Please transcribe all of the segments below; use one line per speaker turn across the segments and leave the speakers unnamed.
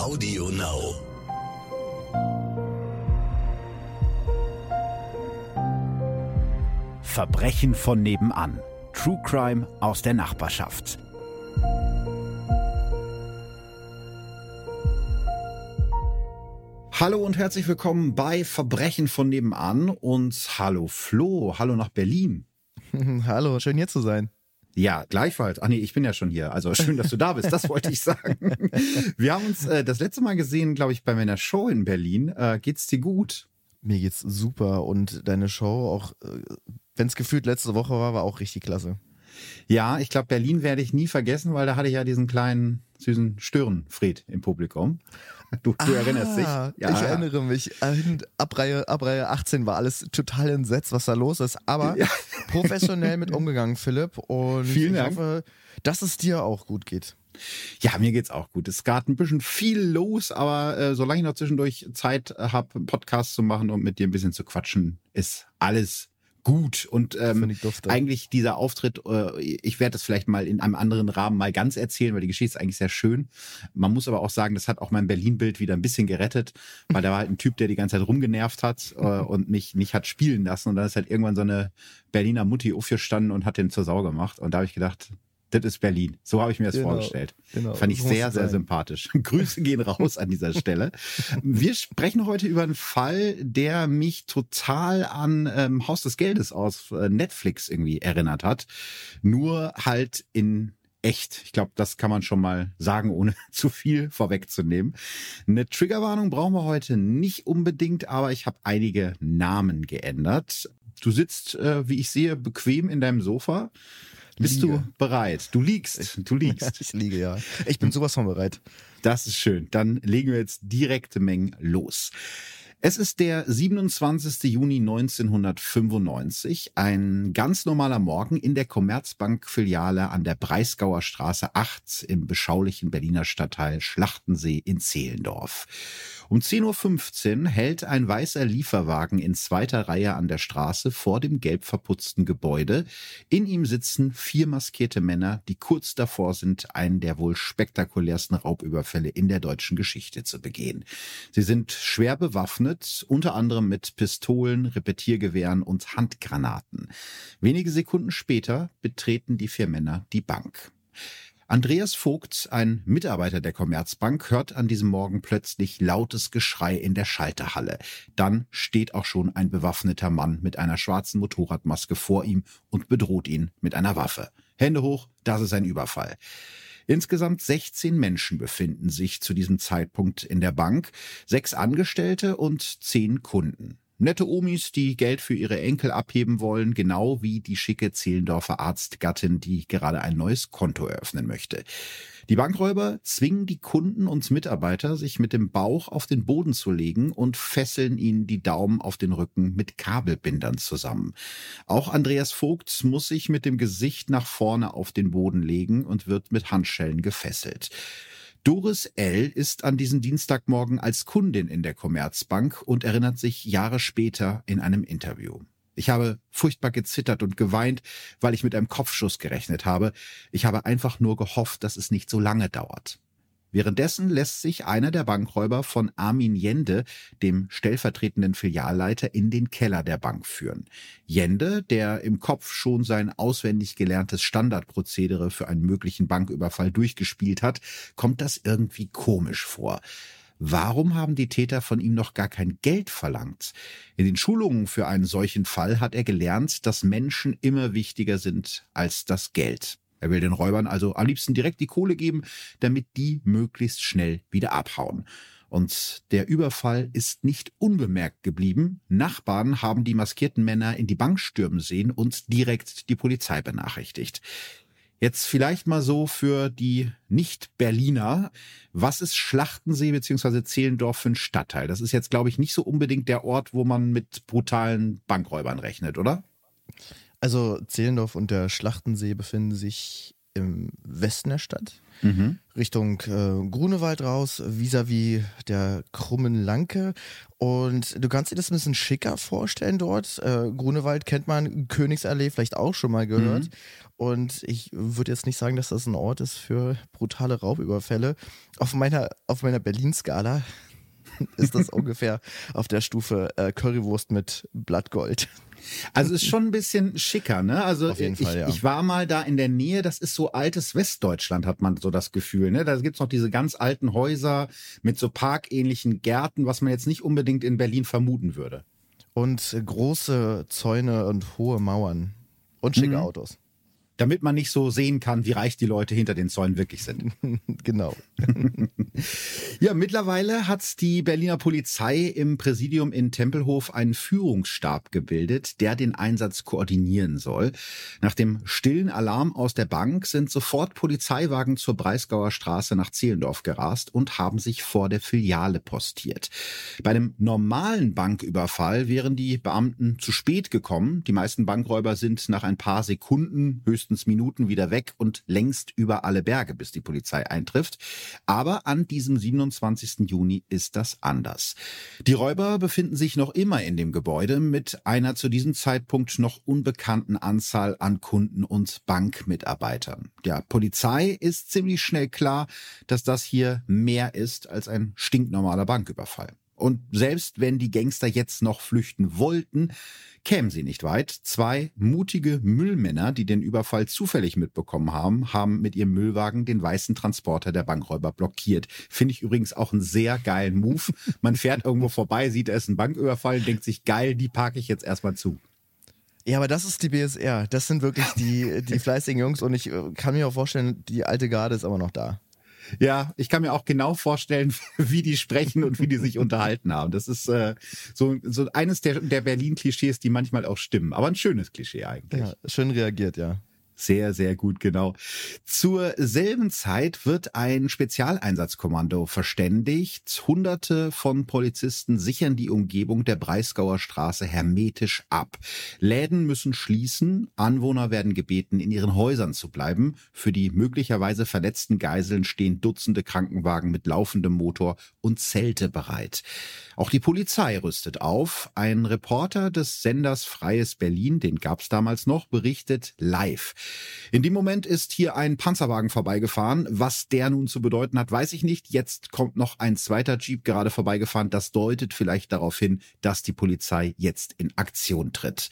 Audio Now.
Verbrechen von nebenan. True Crime aus der Nachbarschaft. Hallo und herzlich willkommen bei Verbrechen von nebenan und hallo Flo, hallo nach Berlin.
hallo, schön hier zu sein.
Ja, gleichfalls. Ach nee, ich bin ja schon hier. Also schön, dass du da bist. Das wollte ich sagen. Wir haben uns äh, das letzte Mal gesehen, glaube ich, bei meiner Show in Berlin. Äh, geht's dir gut?
Mir geht's super und deine Show auch, äh, wenn es gefühlt letzte Woche war, war auch richtig klasse.
Ja, ich glaube, Berlin werde ich nie vergessen, weil da hatte ich ja diesen kleinen süßen Störenfried im Publikum. Du, du ah, erinnerst dich? Ja.
Ich erinnere mich. Ab Reihe, ab Reihe 18 war alles total entsetzt, was da los ist. Aber ja. professionell mit umgegangen, Philipp. Und Vielen ich Dank. hoffe, dass es dir auch gut geht.
Ja, mir geht's auch gut. Es gerade ein bisschen viel los, aber äh, solange ich noch zwischendurch Zeit habe, Podcasts zu machen und mit dir ein bisschen zu quatschen, ist alles gut. Und ähm, eigentlich dieser Auftritt, äh, ich werde das vielleicht mal in einem anderen Rahmen mal ganz erzählen, weil die Geschichte ist eigentlich sehr schön. Man muss aber auch sagen, das hat auch mein Berlin-Bild wieder ein bisschen gerettet, weil da war halt ein Typ, der die ganze Zeit rumgenervt hat äh, und mich, mich hat spielen lassen. Und dann ist halt irgendwann so eine Berliner Mutti aufgestanden und hat den zur Sau gemacht. Und da habe ich gedacht, das ist Berlin. So habe ich mir das genau, vorgestellt. Genau, Fand ich sehr, sehr sympathisch. Grüße gehen raus an dieser Stelle. Wir sprechen heute über einen Fall, der mich total an ähm, Haus des Geldes aus äh, Netflix irgendwie erinnert hat. Nur halt in echt. Ich glaube, das kann man schon mal sagen, ohne zu viel vorwegzunehmen. Eine Triggerwarnung brauchen wir heute nicht unbedingt, aber ich habe einige Namen geändert. Du sitzt, äh, wie ich sehe, bequem in deinem Sofa. Bist liege. du bereit? Du liegst. Du liegst.
ich liege, ja. Ich bin sowas von bereit.
Das ist schön. Dann legen wir jetzt direkte Mengen los. Es ist der 27. Juni 1995, ein ganz normaler Morgen in der Commerzbank-Filiale an der Breisgauer Straße 8 im beschaulichen Berliner Stadtteil Schlachtensee in Zehlendorf. Um 10.15 Uhr hält ein weißer Lieferwagen in zweiter Reihe an der Straße vor dem gelb verputzten Gebäude. In ihm sitzen vier maskierte Männer, die kurz davor sind, einen der wohl spektakulärsten Raubüberfälle in der deutschen Geschichte zu begehen. Sie sind schwer bewaffnet, unter anderem mit Pistolen, Repetiergewehren und Handgranaten. Wenige Sekunden später betreten die vier Männer die Bank. Andreas Vogt, ein Mitarbeiter der Commerzbank, hört an diesem Morgen plötzlich lautes Geschrei in der Schalterhalle. Dann steht auch schon ein bewaffneter Mann mit einer schwarzen Motorradmaske vor ihm und bedroht ihn mit einer Waffe. Hände hoch, das ist ein Überfall. Insgesamt 16 Menschen befinden sich zu diesem Zeitpunkt in der Bank, sechs Angestellte und zehn Kunden. Nette Omis, die Geld für ihre Enkel abheben wollen, genau wie die schicke Zehlendorfer Arztgattin, die gerade ein neues Konto eröffnen möchte. Die Bankräuber zwingen die Kunden und Mitarbeiter, sich mit dem Bauch auf den Boden zu legen und fesseln ihnen die Daumen auf den Rücken mit Kabelbindern zusammen. Auch Andreas Vogt muss sich mit dem Gesicht nach vorne auf den Boden legen und wird mit Handschellen gefesselt. Doris L. ist an diesem Dienstagmorgen als Kundin in der Commerzbank und erinnert sich Jahre später in einem Interview. Ich habe furchtbar gezittert und geweint, weil ich mit einem Kopfschuss gerechnet habe. Ich habe einfach nur gehofft, dass es nicht so lange dauert. Währenddessen lässt sich einer der Bankräuber von Armin Jende, dem stellvertretenden Filialleiter, in den Keller der Bank führen. Jende, der im Kopf schon sein auswendig gelerntes Standardprozedere für einen möglichen Banküberfall durchgespielt hat, kommt das irgendwie komisch vor. Warum haben die Täter von ihm noch gar kein Geld verlangt? In den Schulungen für einen solchen Fall hat er gelernt, dass Menschen immer wichtiger sind als das Geld. Er will den Räubern also am liebsten direkt die Kohle geben, damit die möglichst schnell wieder abhauen. Und der Überfall ist nicht unbemerkt geblieben. Nachbarn haben die maskierten Männer in die Bank stürmen sehen und direkt die Polizei benachrichtigt. Jetzt vielleicht mal so für die Nicht-Berliner. Was ist Schlachtensee bzw. Zehlendorf für ein Stadtteil? Das ist jetzt, glaube ich, nicht so unbedingt der Ort, wo man mit brutalen Bankräubern rechnet, oder?
Also Zehlendorf und der Schlachtensee befinden sich im Westen der Stadt, mhm. Richtung äh, Grunewald raus, vis-à-vis -vis der krummen Lanke. Und du kannst dir das ein bisschen schicker vorstellen dort. Äh, Grunewald kennt man, Königsallee vielleicht auch schon mal gehört. Mhm. Und ich würde jetzt nicht sagen, dass das ein Ort ist für brutale Raubüberfälle. Auf meiner, auf meiner Berlin-Skala ist das ungefähr auf der Stufe äh, Currywurst mit Blattgold.
Also ist schon ein bisschen schicker, ne? Also ich, Fall, ja. ich war mal da in der Nähe, das ist so altes Westdeutschland, hat man so das Gefühl, ne? Da gibt's noch diese ganz alten Häuser mit so parkähnlichen Gärten, was man jetzt nicht unbedingt in Berlin vermuten würde.
Und große Zäune und hohe Mauern. Und schicke mhm. Autos
damit man nicht so sehen kann, wie reich die Leute hinter den Zäunen wirklich sind.
genau.
ja, mittlerweile hat die Berliner Polizei im Präsidium in Tempelhof einen Führungsstab gebildet, der den Einsatz koordinieren soll. Nach dem stillen Alarm aus der Bank sind sofort Polizeiwagen zur Breisgauer Straße nach Zehlendorf gerast und haben sich vor der Filiale postiert. Bei einem normalen Banküberfall wären die Beamten zu spät gekommen. Die meisten Bankräuber sind nach ein paar Sekunden höchstens höchstens Minuten wieder weg und längst über alle Berge, bis die Polizei eintrifft. Aber an diesem 27. Juni ist das anders. Die Räuber befinden sich noch immer in dem Gebäude mit einer zu diesem Zeitpunkt noch unbekannten Anzahl an Kunden und Bankmitarbeitern. Der Polizei ist ziemlich schnell klar, dass das hier mehr ist als ein stinknormaler Banküberfall. Und selbst wenn die Gangster jetzt noch flüchten wollten, kämen sie nicht weit. Zwei mutige Müllmänner, die den Überfall zufällig mitbekommen haben, haben mit ihrem Müllwagen den weißen Transporter der Bankräuber blockiert. Finde ich übrigens auch einen sehr geilen Move. Man fährt irgendwo vorbei, sieht, es ist ein Banküberfall, denkt sich, geil, die parke ich jetzt erstmal zu.
Ja, aber das ist die BSR. Das sind wirklich die, die fleißigen Jungs und ich äh, kann mir auch vorstellen, die alte Garde ist aber noch da.
Ja, ich kann mir auch genau vorstellen, wie die sprechen und wie die sich unterhalten haben. Das ist äh, so, so eines der, der Berlin-Klischees, die manchmal auch stimmen. Aber ein schönes Klischee eigentlich.
Ja, schön reagiert, ja.
Sehr, sehr gut, genau. Zur selben Zeit wird ein Spezialeinsatzkommando verständigt. Hunderte von Polizisten sichern die Umgebung der Breisgauer Straße hermetisch ab. Läden müssen schließen. Anwohner werden gebeten, in ihren Häusern zu bleiben. Für die möglicherweise verletzten Geiseln stehen Dutzende Krankenwagen mit laufendem Motor und Zelte bereit. Auch die Polizei rüstet auf. Ein Reporter des Senders Freies Berlin, den gab's damals noch, berichtet live. In dem Moment ist hier ein Panzerwagen vorbeigefahren. Was der nun zu bedeuten hat, weiß ich nicht. Jetzt kommt noch ein zweiter Jeep gerade vorbeigefahren. Das deutet vielleicht darauf hin, dass die Polizei jetzt in Aktion tritt.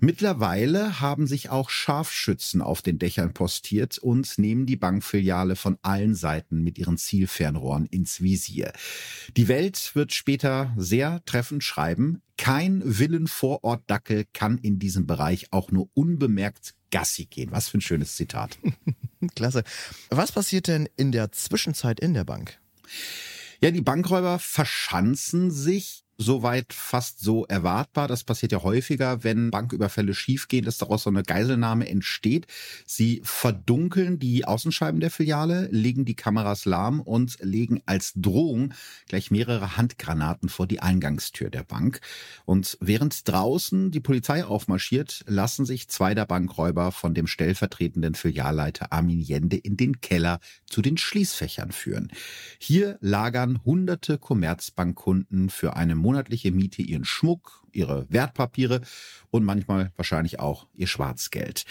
Mittlerweile haben sich auch Scharfschützen auf den Dächern postiert und nehmen die Bankfiliale von allen Seiten mit ihren Zielfernrohren ins Visier. Die Welt wird später sehr treffend schreiben, kein Willen vor Ort Dackel kann in diesem Bereich auch nur unbemerkt Gassi gehen. Was für ein schönes Zitat.
Klasse. Was passiert denn in der Zwischenzeit in der Bank?
Ja, die Bankräuber verschanzen sich soweit fast so erwartbar. Das passiert ja häufiger, wenn Banküberfälle schiefgehen, dass daraus so eine Geiselnahme entsteht. Sie verdunkeln die Außenscheiben der Filiale, legen die Kameras lahm und legen als Drohung gleich mehrere Handgranaten vor die Eingangstür der Bank. Und während draußen die Polizei aufmarschiert, lassen sich zwei der Bankräuber von dem stellvertretenden Filialleiter Armin Jende in den Keller zu den Schließfächern führen. Hier lagern hunderte Commerzbankkunden für eine monatliche Miete ihren Schmuck, ihre Wertpapiere und manchmal wahrscheinlich auch ihr Schwarzgeld.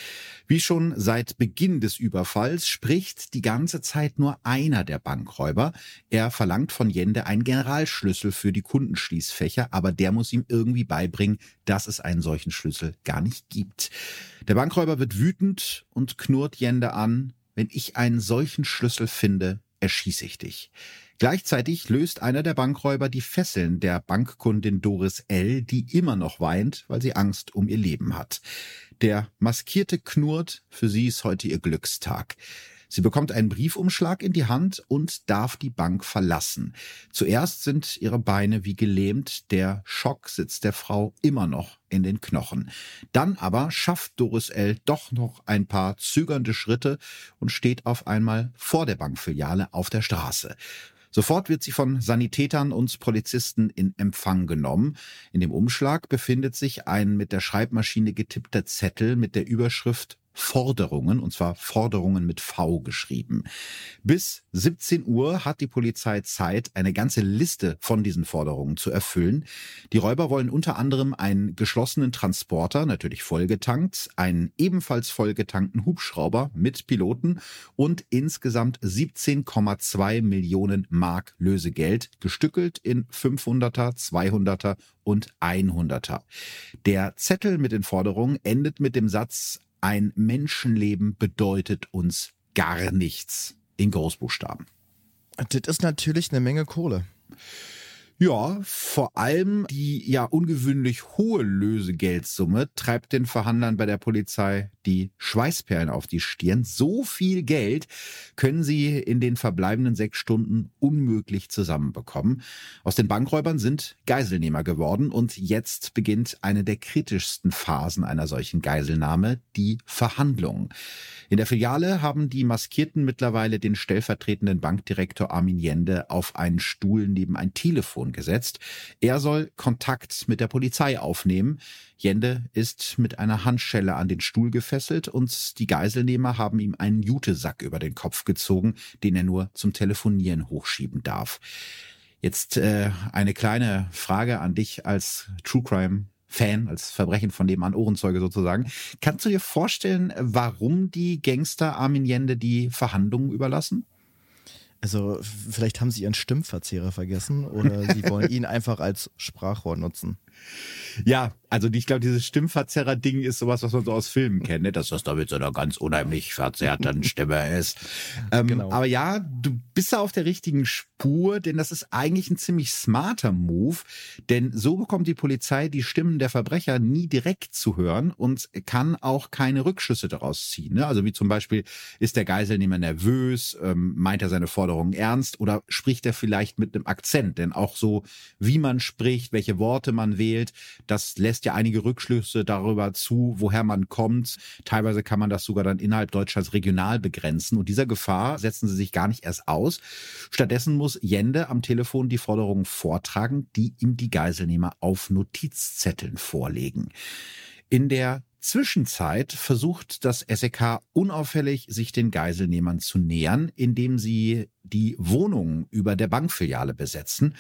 Wie schon seit Beginn des Überfalls spricht die ganze Zeit nur einer der Bankräuber. Er verlangt von Jende einen Generalschlüssel für die Kundenschließfächer, aber der muss ihm irgendwie beibringen, dass es einen solchen Schlüssel gar nicht gibt. Der Bankräuber wird wütend und knurrt Jende an, wenn ich einen solchen Schlüssel finde, erschieße ich dich. Gleichzeitig löst einer der Bankräuber die Fesseln der Bankkundin Doris L., die immer noch weint, weil sie Angst um ihr Leben hat. Der Maskierte knurrt, für sie ist heute ihr Glückstag. Sie bekommt einen Briefumschlag in die Hand und darf die Bank verlassen. Zuerst sind ihre Beine wie gelähmt, der Schock sitzt der Frau immer noch in den Knochen. Dann aber schafft Doris L. doch noch ein paar zögernde Schritte und steht auf einmal vor der Bankfiliale auf der Straße. Sofort wird sie von Sanitätern und Polizisten in Empfang genommen. In dem Umschlag befindet sich ein mit der Schreibmaschine getippter Zettel mit der Überschrift Forderungen, und zwar Forderungen mit V geschrieben. Bis 17 Uhr hat die Polizei Zeit, eine ganze Liste von diesen Forderungen zu erfüllen. Die Räuber wollen unter anderem einen geschlossenen Transporter, natürlich vollgetankt, einen ebenfalls vollgetankten Hubschrauber mit Piloten und insgesamt 17,2 Millionen Mark Lösegeld, gestückelt in 500er, 200er und 100er. Der Zettel mit den Forderungen endet mit dem Satz ein Menschenleben bedeutet uns gar nichts in Großbuchstaben.
Das ist natürlich eine Menge Kohle.
Ja, vor allem die ja ungewöhnlich hohe Lösegeldsumme treibt den Verhandlern bei der Polizei die Schweißperlen auf die Stirn. So viel Geld können sie in den verbleibenden sechs Stunden unmöglich zusammenbekommen. Aus den Bankräubern sind Geiselnehmer geworden und jetzt beginnt eine der kritischsten Phasen einer solchen Geiselnahme, die Verhandlungen. In der Filiale haben die Maskierten mittlerweile den stellvertretenden Bankdirektor Armin Jende auf einen Stuhl neben ein Telefon gesetzt. Er soll Kontakt mit der Polizei aufnehmen. Jende ist mit einer Handschelle an den Stuhl gefesselt und die Geiselnehmer haben ihm einen Jutesack über den Kopf gezogen, den er nur zum Telefonieren hochschieben darf. Jetzt äh, eine kleine Frage an dich als True Crime Fan, als Verbrechen von dem an Ohrenzeuge sozusagen. Kannst du dir vorstellen, warum die Gangster Armin Jende die Verhandlungen überlassen?
Also vielleicht haben sie ihren Stimmverzehrer vergessen oder sie wollen ihn einfach als Sprachrohr nutzen.
Ja, also ich glaube, dieses Stimmverzerrer-Ding ist sowas, was man so aus Filmen kennt, ne? dass das da mit so einer ganz unheimlich verzerrten Stimme ist. Ähm, genau. Aber ja, du bist da auf der richtigen Spur, denn das ist eigentlich ein ziemlich smarter Move, denn so bekommt die Polizei die Stimmen der Verbrecher nie direkt zu hören und kann auch keine Rückschlüsse daraus ziehen. Ne? Also wie zum Beispiel, ist der Geiselnehmer nervös, ähm, meint er seine Forderungen ernst oder spricht er vielleicht mit einem Akzent? Denn auch so, wie man spricht, welche Worte man wählt, das lässt ja einige Rückschlüsse darüber zu, woher man kommt. Teilweise kann man das sogar dann innerhalb Deutschlands regional begrenzen. Und dieser Gefahr setzen sie sich gar nicht erst aus. Stattdessen muss Jende am Telefon die Forderungen vortragen, die ihm die Geiselnehmer auf Notizzetteln vorlegen. In der Zwischenzeit versucht das SEK unauffällig, sich den Geiselnehmern zu nähern, indem sie die Wohnung über der Bankfiliale besetzen.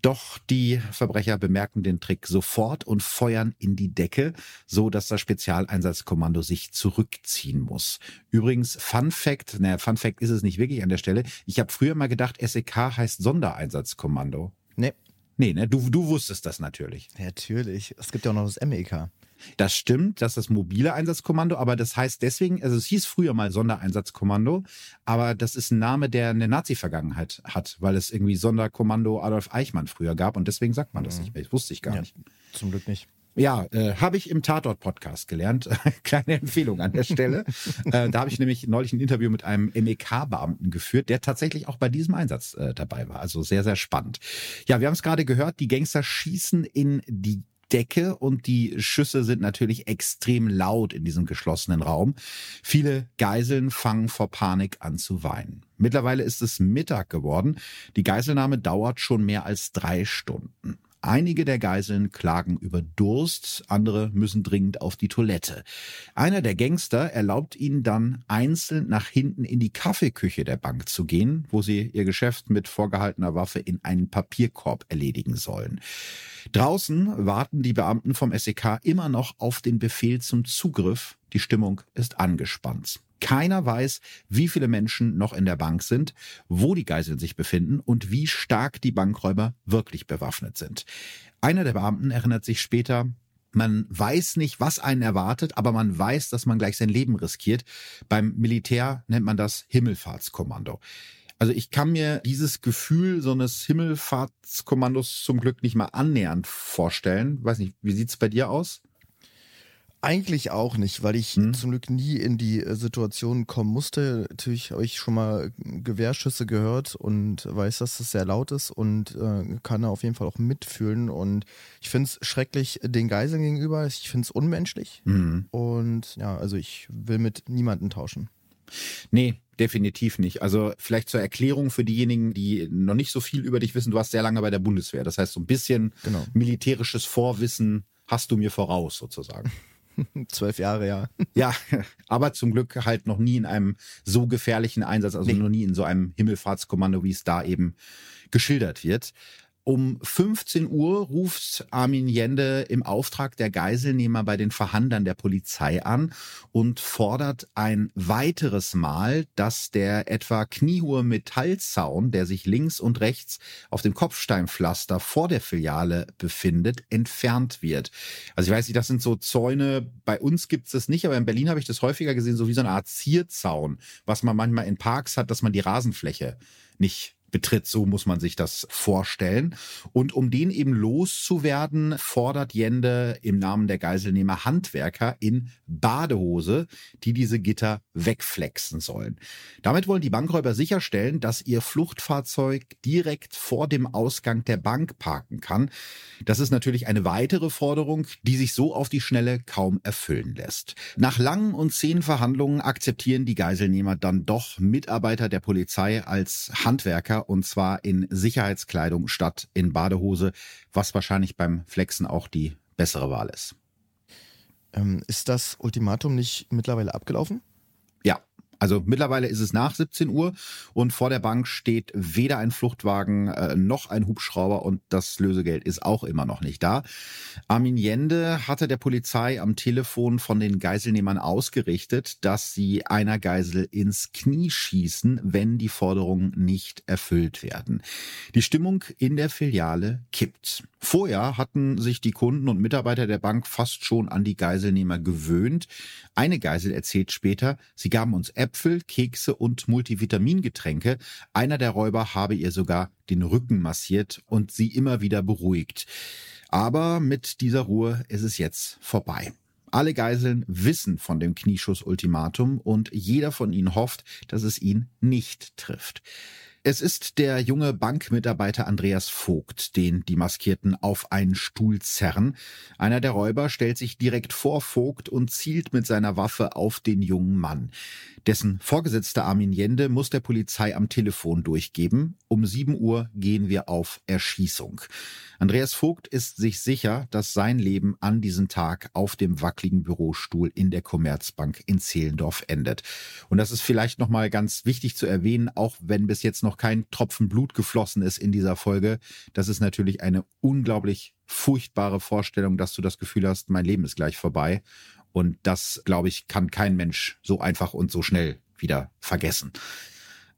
Doch die Verbrecher bemerken den Trick sofort und feuern in die Decke, so dass das Spezialeinsatzkommando sich zurückziehen muss. Übrigens, Fun Fact, naja, Fun Fact ist es nicht wirklich an der Stelle. Ich habe früher mal gedacht, SEK heißt Sondereinsatzkommando.
Nee.
Nee, ne? Du, du wusstest das natürlich.
Natürlich. Es gibt ja auch noch das MEK.
Das stimmt, das ist das mobile Einsatzkommando, aber das heißt deswegen, also es hieß früher mal Sondereinsatzkommando, aber das ist ein Name, der eine Nazi-Vergangenheit hat, weil es irgendwie Sonderkommando Adolf Eichmann früher gab und deswegen sagt man das mhm. nicht mehr. Das wusste ich gar ja, nicht.
Zum Glück nicht.
Ja, äh, habe ich im Tatort-Podcast gelernt. Kleine Empfehlung an der Stelle. äh, da habe ich nämlich neulich ein Interview mit einem MEK-Beamten geführt, der tatsächlich auch bei diesem Einsatz äh, dabei war. Also sehr, sehr spannend. Ja, wir haben es gerade gehört, die Gangster schießen in die Decke und die Schüsse sind natürlich extrem laut in diesem geschlossenen Raum. Viele Geiseln fangen vor Panik an zu weinen. Mittlerweile ist es Mittag geworden. Die Geiselnahme dauert schon mehr als drei Stunden. Einige der Geiseln klagen über Durst, andere müssen dringend auf die Toilette. Einer der Gangster erlaubt ihnen dann einzeln nach hinten in die Kaffeeküche der Bank zu gehen, wo sie ihr Geschäft mit vorgehaltener Waffe in einen Papierkorb erledigen sollen. Draußen warten die Beamten vom SEK immer noch auf den Befehl zum Zugriff. Die Stimmung ist angespannt. Keiner weiß, wie viele Menschen noch in der Bank sind, wo die Geiseln sich befinden und wie stark die Bankräuber wirklich bewaffnet sind. Einer der Beamten erinnert sich später, man weiß nicht, was einen erwartet, aber man weiß, dass man gleich sein Leben riskiert. Beim Militär nennt man das Himmelfahrtskommando. Also ich kann mir dieses Gefühl so eines Himmelfahrtskommandos zum Glück nicht mal annähernd vorstellen. Weiß nicht, wie sieht's bei dir aus?
Eigentlich auch nicht, weil ich hm. zum Glück nie in die äh, Situation kommen musste. Natürlich habe ich schon mal Gewehrschüsse gehört und weiß, dass es sehr laut ist und äh, kann da auf jeden Fall auch mitfühlen. Und ich finde es schrecklich den Geiseln gegenüber. Ich finde es unmenschlich. Hm. Und ja, also ich will mit niemandem tauschen.
Nee, definitiv nicht. Also vielleicht zur Erklärung für diejenigen, die noch nicht so viel über dich wissen. Du warst sehr lange bei der Bundeswehr. Das heißt, so ein bisschen genau. militärisches Vorwissen hast du mir voraus sozusagen.
Zwölf Jahre, ja.
Ja, aber zum Glück halt noch nie in einem so gefährlichen Einsatz, also nee. noch nie in so einem Himmelfahrtskommando, wie es da eben geschildert wird. Um 15 Uhr ruft Armin Jende im Auftrag der Geiselnehmer bei den Verhandlern der Polizei an und fordert ein weiteres Mal, dass der etwa kniehohe Metallzaun, der sich links und rechts auf dem Kopfsteinpflaster vor der Filiale befindet, entfernt wird. Also ich weiß nicht, das sind so Zäune, bei uns gibt es das nicht, aber in Berlin habe ich das häufiger gesehen, so wie so eine Art Zierzaun, was man manchmal in Parks hat, dass man die Rasenfläche nicht betritt. So muss man sich das vorstellen. Und um den eben loszuwerden, fordert Jende im Namen der Geiselnehmer Handwerker in Badehose, die diese Gitter wegflexen sollen. Damit wollen die Bankräuber sicherstellen, dass ihr Fluchtfahrzeug direkt vor dem Ausgang der Bank parken kann. Das ist natürlich eine weitere Forderung, die sich so auf die Schnelle kaum erfüllen lässt. Nach langen und zehn Verhandlungen akzeptieren die Geiselnehmer dann doch Mitarbeiter der Polizei als Handwerker und zwar in Sicherheitskleidung statt in Badehose, was wahrscheinlich beim Flexen auch die bessere Wahl ist.
Ähm, ist das Ultimatum nicht mittlerweile abgelaufen?
Ja, also mittlerweile ist es nach 17 Uhr und vor der Bank steht weder ein Fluchtwagen äh, noch ein Hubschrauber und das Lösegeld ist auch immer noch nicht da. Armin Jende hatte der Polizei am Telefon von den Geiselnehmern ausgerichtet, dass sie einer Geisel ins Knie schießen, wenn die Forderungen nicht erfüllt werden. Die Stimmung in der Filiale kippt. Vorher hatten sich die Kunden und Mitarbeiter der Bank fast schon an die Geiselnehmer gewöhnt. Eine Geisel erzählt später, sie gaben uns Äpfel, Kekse und Multivitamingetränke. Einer der Räuber habe ihr sogar den Rücken massiert und sie immer wieder beruhigt. Aber mit dieser Ruhe ist es jetzt vorbei. Alle Geiseln wissen von dem Knieschuss-Ultimatum und jeder von ihnen hofft, dass es ihn nicht trifft. Es ist der junge Bankmitarbeiter Andreas Vogt, den die Maskierten auf einen Stuhl zerren. Einer der Räuber stellt sich direkt vor Vogt und zielt mit seiner Waffe auf den jungen Mann. Dessen Vorgesetzter Armin Jende muss der Polizei am Telefon durchgeben. Um 7 Uhr gehen wir auf Erschießung. Andreas Vogt ist sich sicher, dass sein Leben an diesem Tag auf dem wackeligen Bürostuhl in der Commerzbank in Zehlendorf endet. Und das ist vielleicht nochmal ganz wichtig zu erwähnen, auch wenn bis jetzt noch kein Tropfen Blut geflossen ist in dieser Folge. Das ist natürlich eine unglaublich furchtbare Vorstellung, dass du das Gefühl hast, mein Leben ist gleich vorbei. Und das, glaube ich, kann kein Mensch so einfach und so schnell wieder vergessen.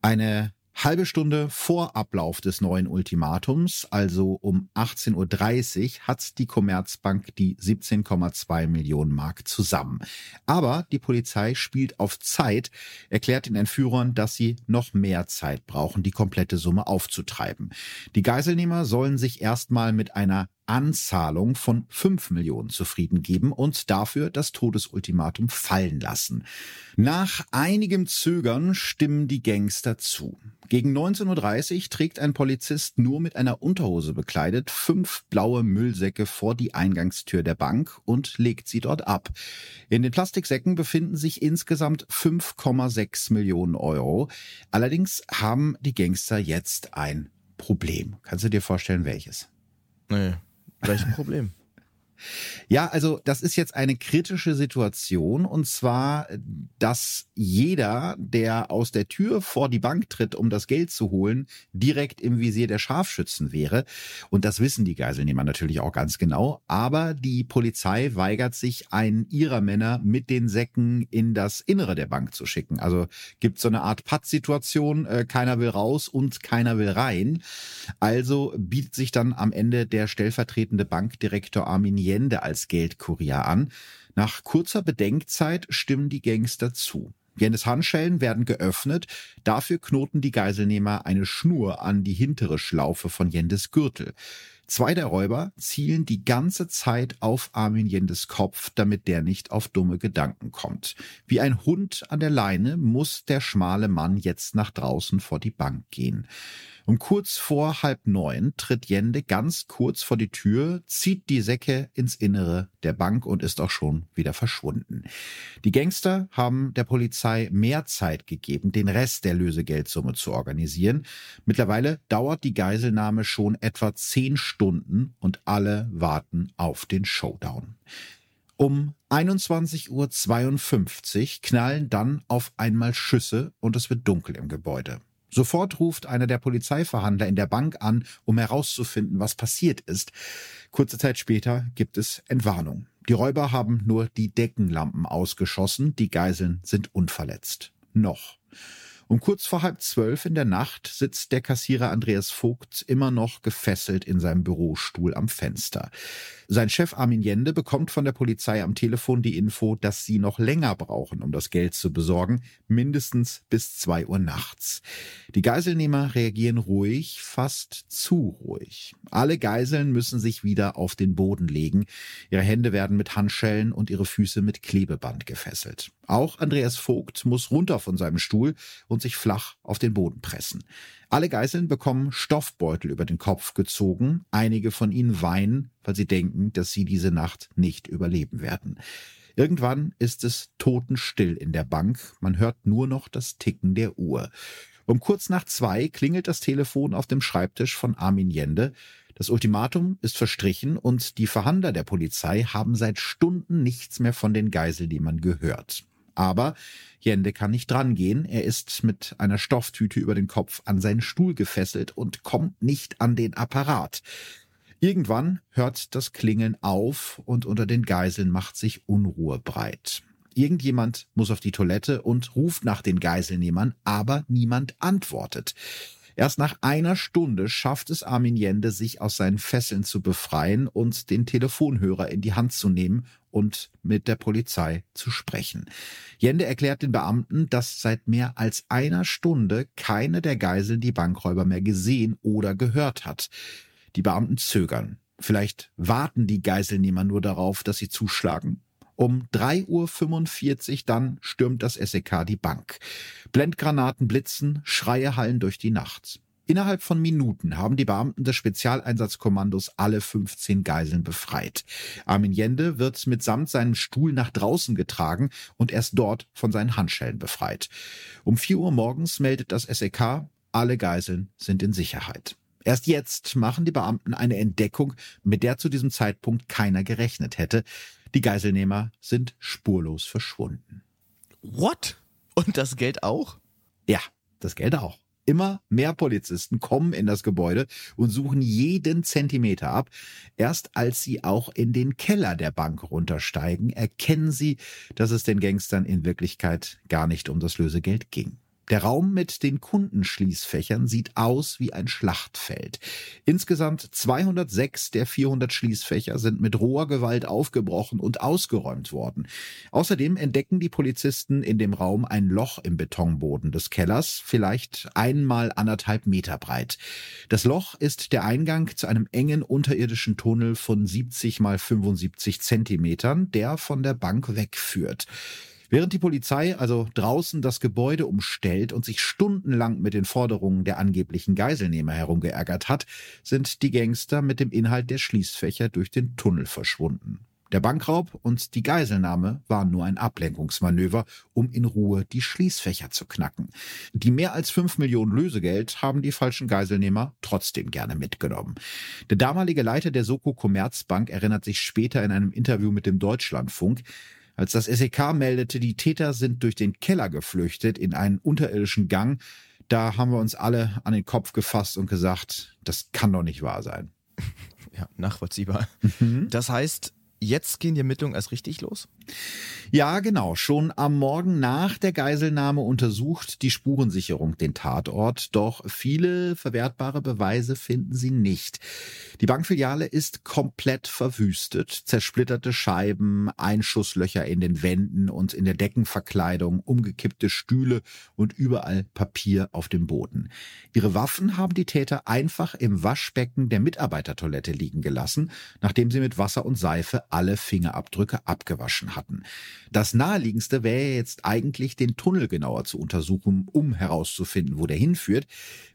Eine halbe Stunde vor Ablauf des neuen Ultimatums, also um 18.30 Uhr, hat die Commerzbank die 17,2 Millionen Mark zusammen. Aber die Polizei spielt auf Zeit, erklärt den Entführern, dass sie noch mehr Zeit brauchen, die komplette Summe aufzutreiben. Die Geiselnehmer sollen sich erstmal mit einer Anzahlung von 5 Millionen zufrieden geben und dafür das Todesultimatum fallen lassen. Nach einigem Zögern stimmen die Gangster zu. Gegen 19.30 Uhr trägt ein Polizist nur mit einer Unterhose bekleidet fünf blaue Müllsäcke vor die Eingangstür der Bank und legt sie dort ab. In den Plastiksäcken befinden sich insgesamt 5,6 Millionen Euro. Allerdings haben die Gangster jetzt ein Problem. Kannst du dir vorstellen, welches?
Nee. Welches Problem?
Ja, also das ist jetzt eine kritische Situation und zwar, dass jeder, der aus der Tür vor die Bank tritt, um das Geld zu holen, direkt im Visier der Scharfschützen wäre. Und das wissen die Geiselnehmer natürlich auch ganz genau. Aber die Polizei weigert sich, einen ihrer Männer mit den Säcken in das Innere der Bank zu schicken. Also gibt so eine Art Pattsituation, äh, keiner will raus und keiner will rein. Also bietet sich dann am Ende der stellvertretende Bankdirektor Armin Allende als Geldkurier an. Nach kurzer Bedenkzeit stimmen die Gangster zu. Jennes Handschellen werden geöffnet, dafür knoten die Geiselnehmer eine Schnur an die hintere Schlaufe von Jendes Gürtel. Zwei der Räuber zielen die ganze Zeit auf Armin Jendes Kopf, damit der nicht auf dumme Gedanken kommt. Wie ein Hund an der Leine muss der schmale Mann jetzt nach draußen vor die Bank gehen. Um kurz vor halb neun tritt Jende ganz kurz vor die Tür, zieht die Säcke ins Innere der Bank und ist auch schon wieder verschwunden. Die Gangster haben der Polizei mehr Zeit gegeben, den Rest der Lösegeldsumme zu organisieren. Mittlerweile dauert die Geiselnahme schon etwa zehn Stunden und alle warten auf den Showdown. Um 21.52 Uhr knallen dann auf einmal Schüsse und es wird dunkel im Gebäude. Sofort ruft einer der Polizeiverhandler in der Bank an, um herauszufinden, was passiert ist. Kurze Zeit später gibt es Entwarnung. Die Räuber haben nur die Deckenlampen ausgeschossen, die Geiseln sind unverletzt. Noch. Um kurz vor halb zwölf in der Nacht sitzt der Kassierer Andreas Vogt immer noch gefesselt in seinem Bürostuhl am Fenster. Sein Chef Armin Jende bekommt von der Polizei am Telefon die Info, dass sie noch länger brauchen, um das Geld zu besorgen, mindestens bis zwei Uhr nachts. Die Geiselnehmer reagieren ruhig, fast zu ruhig. Alle Geiseln müssen sich wieder auf den Boden legen. Ihre Hände werden mit Handschellen und ihre Füße mit Klebeband gefesselt. Auch Andreas Vogt muss runter von seinem Stuhl und sich flach auf den Boden pressen. Alle Geiseln bekommen Stoffbeutel über den Kopf gezogen. Einige von ihnen weinen, weil sie denken, dass sie diese Nacht nicht überleben werden. Irgendwann ist es totenstill in der Bank. Man hört nur noch das Ticken der Uhr. Um kurz nach zwei klingelt das Telefon auf dem Schreibtisch von Armin Jende. Das Ultimatum ist verstrichen und die Verhandler der Polizei haben seit Stunden nichts mehr von den Geiselnehmern gehört. Aber Jende kann nicht drangehen. Er ist mit einer Stofftüte über den Kopf an seinen Stuhl gefesselt und kommt nicht an den Apparat. Irgendwann hört das Klingeln auf und unter den Geiseln macht sich Unruhe breit. Irgendjemand muss auf die Toilette und ruft nach den Geiselnehmern, aber niemand antwortet. Erst nach einer Stunde schafft es Armin Jende, sich aus seinen Fesseln zu befreien und den Telefonhörer in die Hand zu nehmen und mit der Polizei zu sprechen. Jende erklärt den Beamten, dass seit mehr als einer Stunde keine der Geiseln die Bankräuber mehr gesehen oder gehört hat. Die Beamten zögern. Vielleicht warten die Geiselnehmer nur darauf, dass sie zuschlagen. Um 3.45 Uhr dann stürmt das SEK die Bank. Blendgranaten blitzen, Schreie hallen durch die Nacht. Innerhalb von Minuten haben die Beamten des Spezialeinsatzkommandos alle 15 Geiseln befreit. Armin Jende wird mitsamt seinem Stuhl nach draußen getragen und erst dort von seinen Handschellen befreit. Um 4 Uhr morgens meldet das SEK, alle Geiseln sind in Sicherheit. Erst jetzt machen die Beamten eine Entdeckung, mit der zu diesem Zeitpunkt keiner gerechnet hätte. Die Geiselnehmer sind spurlos verschwunden.
What? Und das Geld auch?
Ja, das Geld auch. Immer mehr Polizisten kommen in das Gebäude und suchen jeden Zentimeter ab. Erst als sie auch in den Keller der Bank runtersteigen, erkennen sie, dass es den Gangstern in Wirklichkeit gar nicht um das Lösegeld ging. Der Raum mit den Kundenschließfächern sieht aus wie ein Schlachtfeld. Insgesamt 206 der 400 Schließfächer sind mit roher Gewalt aufgebrochen und ausgeräumt worden. Außerdem entdecken die Polizisten in dem Raum ein Loch im Betonboden des Kellers, vielleicht einmal anderthalb Meter breit. Das Loch ist der Eingang zu einem engen unterirdischen Tunnel von 70 mal 75 Zentimetern, der von der Bank wegführt. Während die Polizei also draußen das Gebäude umstellt und sich stundenlang mit den Forderungen der angeblichen Geiselnehmer herumgeärgert hat, sind die Gangster mit dem Inhalt der Schließfächer durch den Tunnel verschwunden. Der Bankraub und die Geiselnahme waren nur ein Ablenkungsmanöver, um in Ruhe die Schließfächer zu knacken. Die mehr als fünf Millionen Lösegeld haben die falschen Geiselnehmer trotzdem gerne mitgenommen. Der damalige Leiter der Soko Commerzbank erinnert sich später in einem Interview mit dem Deutschlandfunk, als das SEK meldete, die Täter sind durch den Keller geflüchtet in einen unterirdischen Gang, da haben wir uns alle an den Kopf gefasst und gesagt, das kann doch nicht wahr sein.
Ja, nachvollziehbar. Mhm. Das heißt, jetzt gehen die Ermittlungen erst richtig los?
Ja, genau. Schon am Morgen nach der Geiselnahme untersucht die Spurensicherung den Tatort, doch viele verwertbare Beweise finden sie nicht. Die Bankfiliale ist komplett verwüstet, zersplitterte Scheiben, Einschusslöcher in den Wänden und in der Deckenverkleidung, umgekippte Stühle und überall Papier auf dem Boden. Ihre Waffen haben die Täter einfach im Waschbecken der Mitarbeitertoilette liegen gelassen, nachdem sie mit Wasser und Seife alle Fingerabdrücke abgewaschen hatten. Das naheliegendste wäre jetzt eigentlich, den Tunnel genauer zu untersuchen, um herauszufinden, wo der hinführt.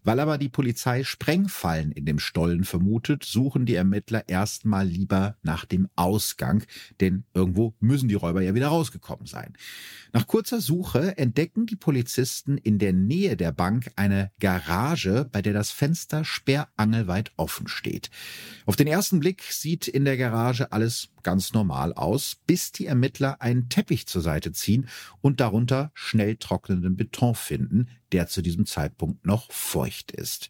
Weil aber die Polizei Sprengfallen in dem Stollen vermutet, suchen die Ermittler erstmal lieber nach dem Ausgang, denn irgendwo müssen die Räuber ja wieder rausgekommen sein. Nach kurzer Suche entdecken die Polizisten in der Nähe der Bank eine Garage, bei der das Fenster sperrangelweit offen steht. Auf den ersten Blick sieht in der Garage alles ganz normal aus, bis die Ermittler einen Teppich zur Seite ziehen und darunter schnell trocknenden Beton finden, der zu diesem Zeitpunkt noch feucht ist.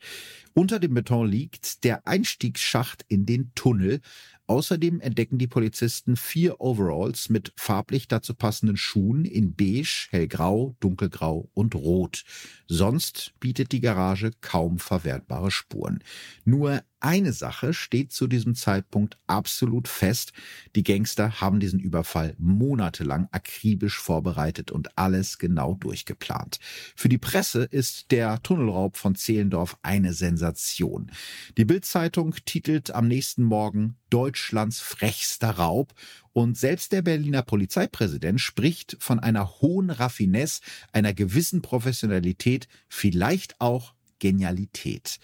Unter dem Beton liegt der Einstiegsschacht in den Tunnel. Außerdem entdecken die Polizisten vier Overalls mit farblich dazu passenden Schuhen in beige, hellgrau, dunkelgrau und rot. Sonst bietet die Garage kaum verwertbare Spuren. Nur eine Sache steht zu diesem Zeitpunkt absolut fest. Die Gangster haben diesen Überfall monatelang akribisch vorbereitet und alles genau durchgeplant. Für die Presse ist der Tunnelraub von Zehlendorf eine Sensation. Die Bildzeitung titelt am nächsten Morgen Deutschlands frechster Raub und selbst der Berliner Polizeipräsident spricht von einer hohen Raffinesse, einer gewissen Professionalität, vielleicht auch Genialität.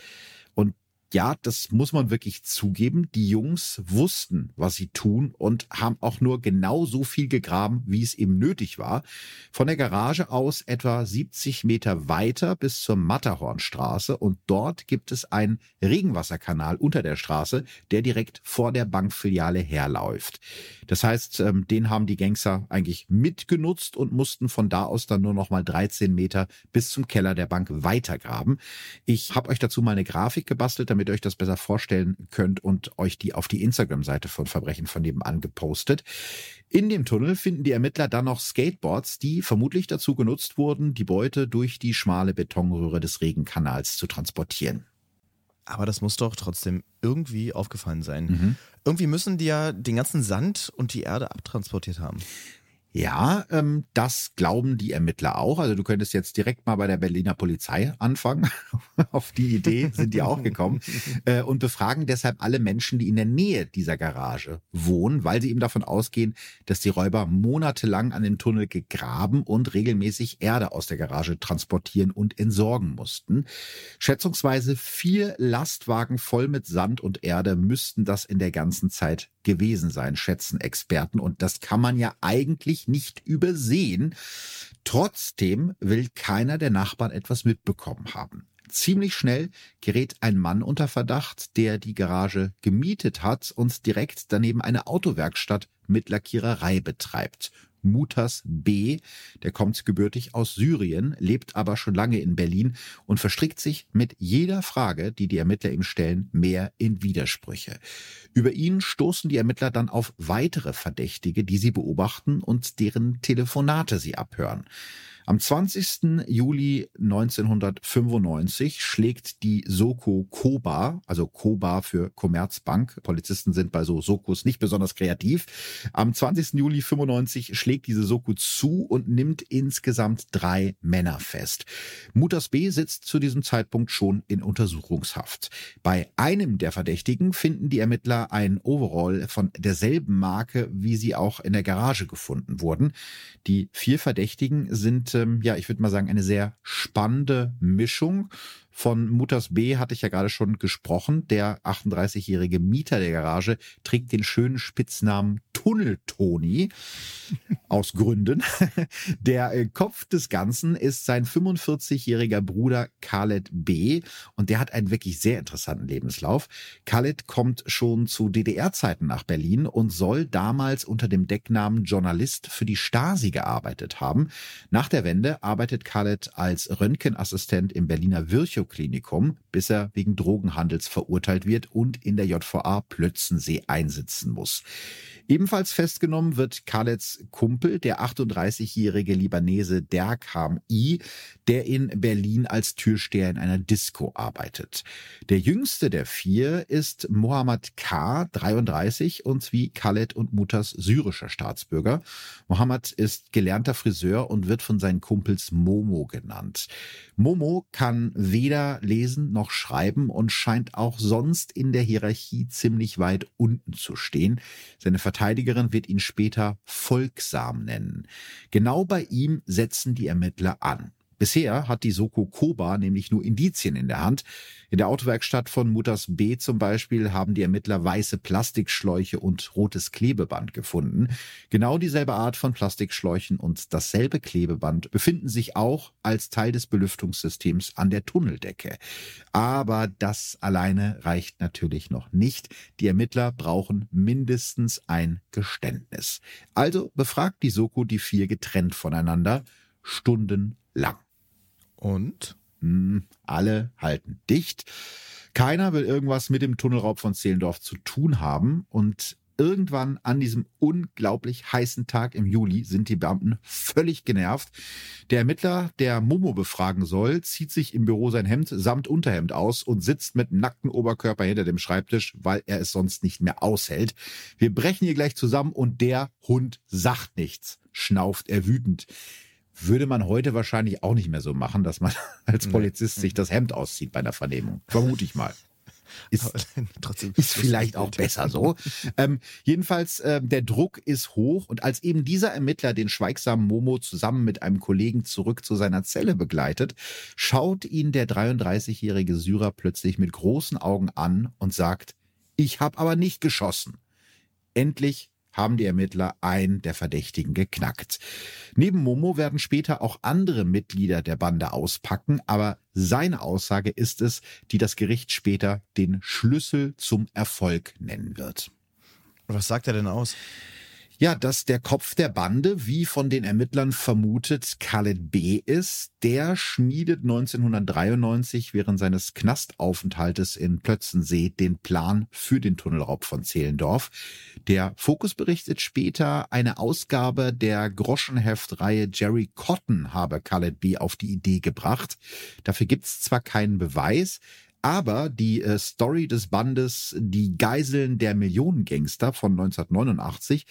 Und ja, das muss man wirklich zugeben. Die Jungs wussten, was sie tun und haben auch nur genau so viel gegraben, wie es eben nötig war. Von der Garage aus etwa 70 Meter weiter bis zur Matterhornstraße und dort gibt es einen Regenwasserkanal unter der Straße, der direkt vor der Bankfiliale herläuft. Das heißt, ähm, den haben die Gangster eigentlich mitgenutzt und mussten von da aus dann nur noch mal 13 Meter bis zum Keller der Bank weitergraben. Ich habe euch dazu mal eine Grafik gebastelt, damit damit ihr euch das besser vorstellen könnt und euch die auf die Instagram-Seite von Verbrechen von nebenan gepostet. In dem Tunnel finden die Ermittler dann noch Skateboards, die vermutlich dazu genutzt wurden, die Beute durch die schmale Betonröhre des Regenkanals zu transportieren.
Aber das muss doch trotzdem irgendwie aufgefallen sein. Mhm. Irgendwie müssen die ja den ganzen Sand und die Erde abtransportiert haben.
Ja, ähm, das glauben die Ermittler auch. Also du könntest jetzt direkt mal bei der Berliner Polizei anfangen. Auf die Idee sind die auch gekommen äh, und befragen deshalb alle Menschen, die in der Nähe dieser Garage wohnen, weil sie eben davon ausgehen, dass die Räuber monatelang an dem Tunnel gegraben und regelmäßig Erde aus der Garage transportieren und entsorgen mussten. Schätzungsweise vier Lastwagen voll mit Sand und Erde müssten das in der ganzen Zeit gewesen sein, schätzen Experten. Und das kann man ja eigentlich nicht übersehen. Trotzdem will keiner der Nachbarn etwas mitbekommen haben. Ziemlich schnell gerät ein Mann unter Verdacht, der die Garage gemietet hat und direkt daneben eine Autowerkstatt mit Lackiererei betreibt. Mutas B. Der kommt gebürtig aus Syrien, lebt aber schon lange in Berlin und verstrickt sich mit jeder Frage, die die Ermittler ihm stellen, mehr in Widersprüche. Über ihn stoßen die Ermittler dann auf weitere Verdächtige, die sie beobachten und deren Telefonate sie abhören. Am 20. Juli 1995 schlägt die Soko Koba, also Koba für Commerzbank, Polizisten sind bei so Sokos nicht besonders kreativ, am 20. Juli 95 schlägt diese Soko zu und nimmt insgesamt drei Männer fest. Mutas B sitzt zu diesem Zeitpunkt schon in Untersuchungshaft. Bei einem der Verdächtigen finden die Ermittler ein Overall von derselben Marke, wie sie auch in der Garage gefunden wurden. Die vier Verdächtigen sind ähm, ja, ich würde mal sagen, eine sehr spannende Mischung von Mutters B hatte ich ja gerade schon gesprochen. Der 38-jährige Mieter der Garage trägt den schönen Spitznamen Tunnel-Toni aus Gründen. Der äh, Kopf des Ganzen ist sein 45-jähriger Bruder Khaled B. Und der hat einen wirklich sehr interessanten Lebenslauf. Khaled kommt schon zu DDR-Zeiten nach Berlin und soll damals unter dem Decknamen Journalist für die Stasi gearbeitet haben. Nach der Wende arbeitet Khaled als Röntgenassistent im Berliner Virchow Psychoklinikum, bis er wegen Drogenhandels verurteilt wird und in der JVA Plötzensee einsitzen muss. Ebenfalls festgenommen wird Khaleds Kumpel, der 38-jährige Libanese Derkham I, der in Berlin als Türsteher in einer Disco arbeitet. Der jüngste der vier ist Mohammed K., 33 und wie Khaled und Mutters syrischer Staatsbürger. Mohammed ist gelernter Friseur und wird von seinen Kumpels Momo genannt. Momo kann weder lesen noch schreiben und scheint auch sonst in der Hierarchie ziemlich weit unten zu stehen. Seine Verteidigerin wird ihn später folgsam nennen. Genau bei ihm setzen die Ermittler an. Bisher hat die Soko Koba nämlich nur Indizien in der Hand. In der Autowerkstatt von Mutters B zum Beispiel haben die Ermittler weiße Plastikschläuche und rotes Klebeband gefunden. Genau dieselbe Art von Plastikschläuchen und dasselbe Klebeband befinden sich auch als Teil des Belüftungssystems an der Tunneldecke. Aber das alleine reicht natürlich noch nicht. Die Ermittler brauchen mindestens ein Geständnis. Also befragt die Soko die vier getrennt voneinander, stundenlang.
Und?
Hm, alle halten dicht. Keiner will irgendwas mit dem Tunnelraub von Zehlendorf zu tun haben. Und irgendwann an diesem unglaublich heißen Tag im Juli sind die Beamten völlig genervt. Der Ermittler, der Momo befragen soll, zieht sich im Büro sein Hemd samt Unterhemd aus und sitzt mit nacktem Oberkörper hinter dem Schreibtisch, weil er es sonst nicht mehr aushält. Wir brechen hier gleich zusammen und der Hund sagt nichts, schnauft er wütend würde man heute wahrscheinlich auch nicht mehr so machen, dass man als Polizist sich das Hemd auszieht bei einer Vernehmung. Vermute ich mal. Ist, trotzdem ist vielleicht auch besser so. ähm, jedenfalls, äh, der Druck ist hoch und als eben dieser Ermittler den schweigsamen Momo zusammen mit einem Kollegen zurück zu seiner Zelle begleitet, schaut ihn der 33-jährige Syrer plötzlich mit großen Augen an und sagt, ich habe aber nicht geschossen. Endlich haben die Ermittler einen der Verdächtigen geknackt. Neben Momo werden später auch andere Mitglieder der Bande auspacken, aber seine Aussage ist es, die das Gericht später den Schlüssel zum Erfolg nennen wird.
Was sagt er denn aus?
Ja, dass der Kopf der Bande, wie von den Ermittlern vermutet, Khaled B. ist. Der schmiedet 1993 während seines Knastaufenthaltes in Plötzensee den Plan für den Tunnelraub von Zehlendorf. Der Fokus berichtet später, eine Ausgabe der Groschenheftreihe Jerry Cotton habe Khaled B. auf die Idee gebracht. Dafür gibt's zwar keinen Beweis, aber die äh, Story des Bandes Die Geiseln der Millionengangster von 1989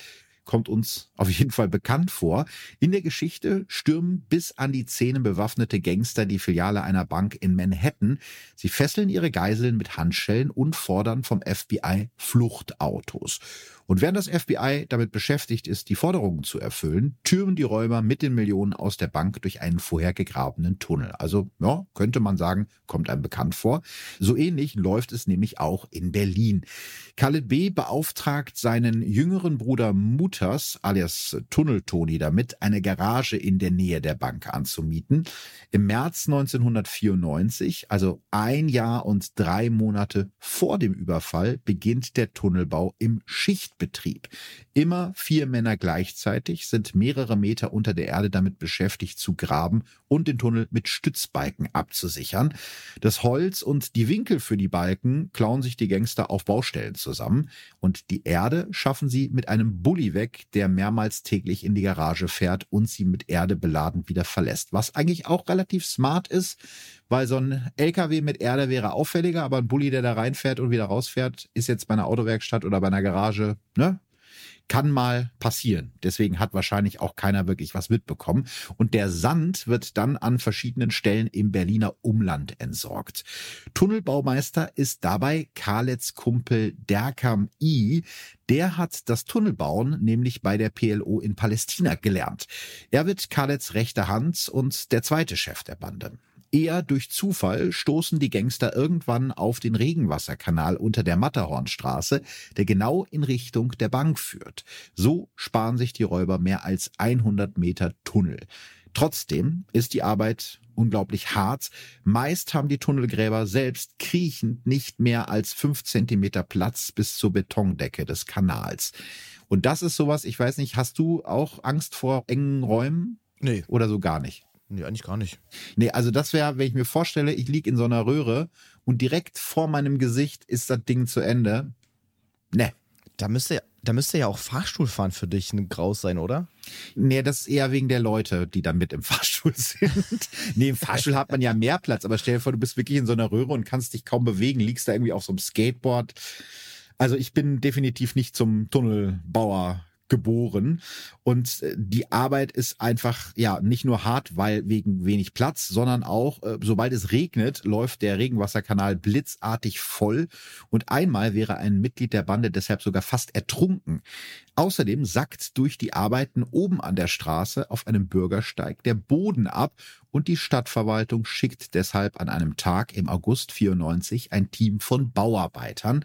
kommt uns auf jeden Fall bekannt vor. In der Geschichte stürmen bis an die Zähne bewaffnete Gangster die Filiale einer Bank in Manhattan. Sie fesseln ihre Geiseln mit Handschellen und fordern vom FBI Fluchtautos. Und während das FBI damit beschäftigt ist, die Forderungen zu erfüllen, türmen die Räuber mit den Millionen aus der Bank durch einen vorher gegrabenen Tunnel. Also, ja, könnte man sagen, kommt einem bekannt vor. So ähnlich läuft es nämlich auch in Berlin. Khaled B. beauftragt seinen jüngeren Bruder Mutters, alias Tunnel-Toni, damit, eine Garage in der Nähe der Bank anzumieten. Im März 1994, also ein Jahr und drei Monate vor dem Überfall, beginnt der Tunnelbau im Schicht Betrieb. Immer vier Männer gleichzeitig sind mehrere Meter unter der Erde damit beschäftigt zu graben und den Tunnel mit Stützbalken abzusichern. Das Holz und die Winkel für die Balken klauen sich die Gangster auf Baustellen zusammen und die Erde schaffen sie mit einem Bulli weg, der mehrmals täglich in die Garage fährt und sie mit Erde beladen wieder verlässt. Was eigentlich auch relativ smart ist, weil so ein LKW mit Erde wäre auffälliger, aber ein Bulli, der da reinfährt und wieder rausfährt, ist jetzt bei einer Autowerkstatt oder bei einer Garage, ne? Kann mal passieren. Deswegen hat wahrscheinlich auch keiner wirklich was mitbekommen. Und der Sand wird dann an verschiedenen Stellen im Berliner Umland entsorgt. Tunnelbaumeister ist dabei Karlets Kumpel Derkam I. Der hat das Tunnelbauen nämlich bei der PLO in Palästina gelernt. Er wird Karlets rechte Hand und der zweite Chef der Bande. Eher durch Zufall stoßen die Gangster irgendwann auf den Regenwasserkanal unter der Matterhornstraße, der genau in Richtung der Bank führt. So sparen sich die Räuber mehr als 100 Meter Tunnel. Trotzdem ist die Arbeit unglaublich hart. Meist haben die Tunnelgräber selbst kriechend nicht mehr als fünf Zentimeter Platz bis zur Betondecke des Kanals. Und das ist sowas, ich weiß nicht, hast du auch Angst vor engen Räumen?
Nee.
Oder so gar nicht?
Nee, eigentlich gar nicht.
Nee, also das wäre, wenn ich mir vorstelle, ich liege in so einer Röhre und direkt vor meinem Gesicht ist das Ding zu Ende. Nee.
Da müsste, da müsste ja auch Fahrstuhlfahren für dich ein Graus sein, oder?
Nee, das ist eher wegen der Leute, die dann mit im Fahrstuhl sind. nee, im Fahrstuhl hat man ja mehr Platz, aber stell dir vor, du bist wirklich in so einer Röhre und kannst dich kaum bewegen, liegst da irgendwie auf so einem Skateboard. Also ich bin definitiv nicht zum Tunnelbauer geboren. Und äh, die Arbeit ist einfach, ja, nicht nur hart, weil wegen wenig Platz, sondern auch, äh, sobald es regnet, läuft der Regenwasserkanal blitzartig voll. Und einmal wäre ein Mitglied der Bande deshalb sogar fast ertrunken. Außerdem sackt durch die Arbeiten oben an der Straße auf einem Bürgersteig der Boden ab und die Stadtverwaltung schickt deshalb an einem Tag im August 94 ein Team von Bauarbeitern.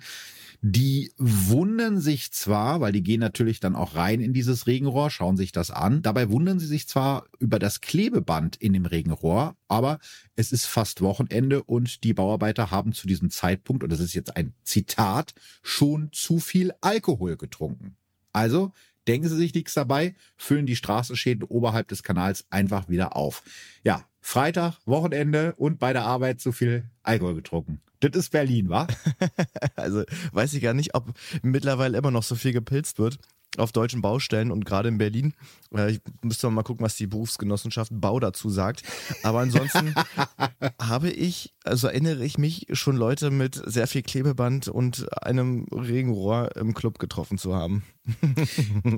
Die wundern sich zwar, weil die gehen natürlich dann auch rein in dieses Regenrohr, schauen sich das an. Dabei wundern sie sich zwar über das Klebeband in dem Regenrohr, aber es ist fast Wochenende und die Bauarbeiter haben zu diesem Zeitpunkt, und das ist jetzt ein Zitat, schon zu viel Alkohol getrunken. Also denken Sie sich nichts dabei, füllen die Straßenschäden oberhalb des Kanals einfach wieder auf. Ja, Freitag, Wochenende und bei der Arbeit zu viel Alkohol getrunken. Das ist Berlin, wa?
also weiß ich gar nicht, ob mittlerweile immer noch so viel gepilzt wird auf deutschen Baustellen und gerade in Berlin. Äh, ich müsste mal gucken, was die Berufsgenossenschaft Bau dazu sagt. Aber ansonsten habe ich, also erinnere ich mich, schon Leute mit sehr viel Klebeband und einem Regenrohr im Club getroffen zu haben.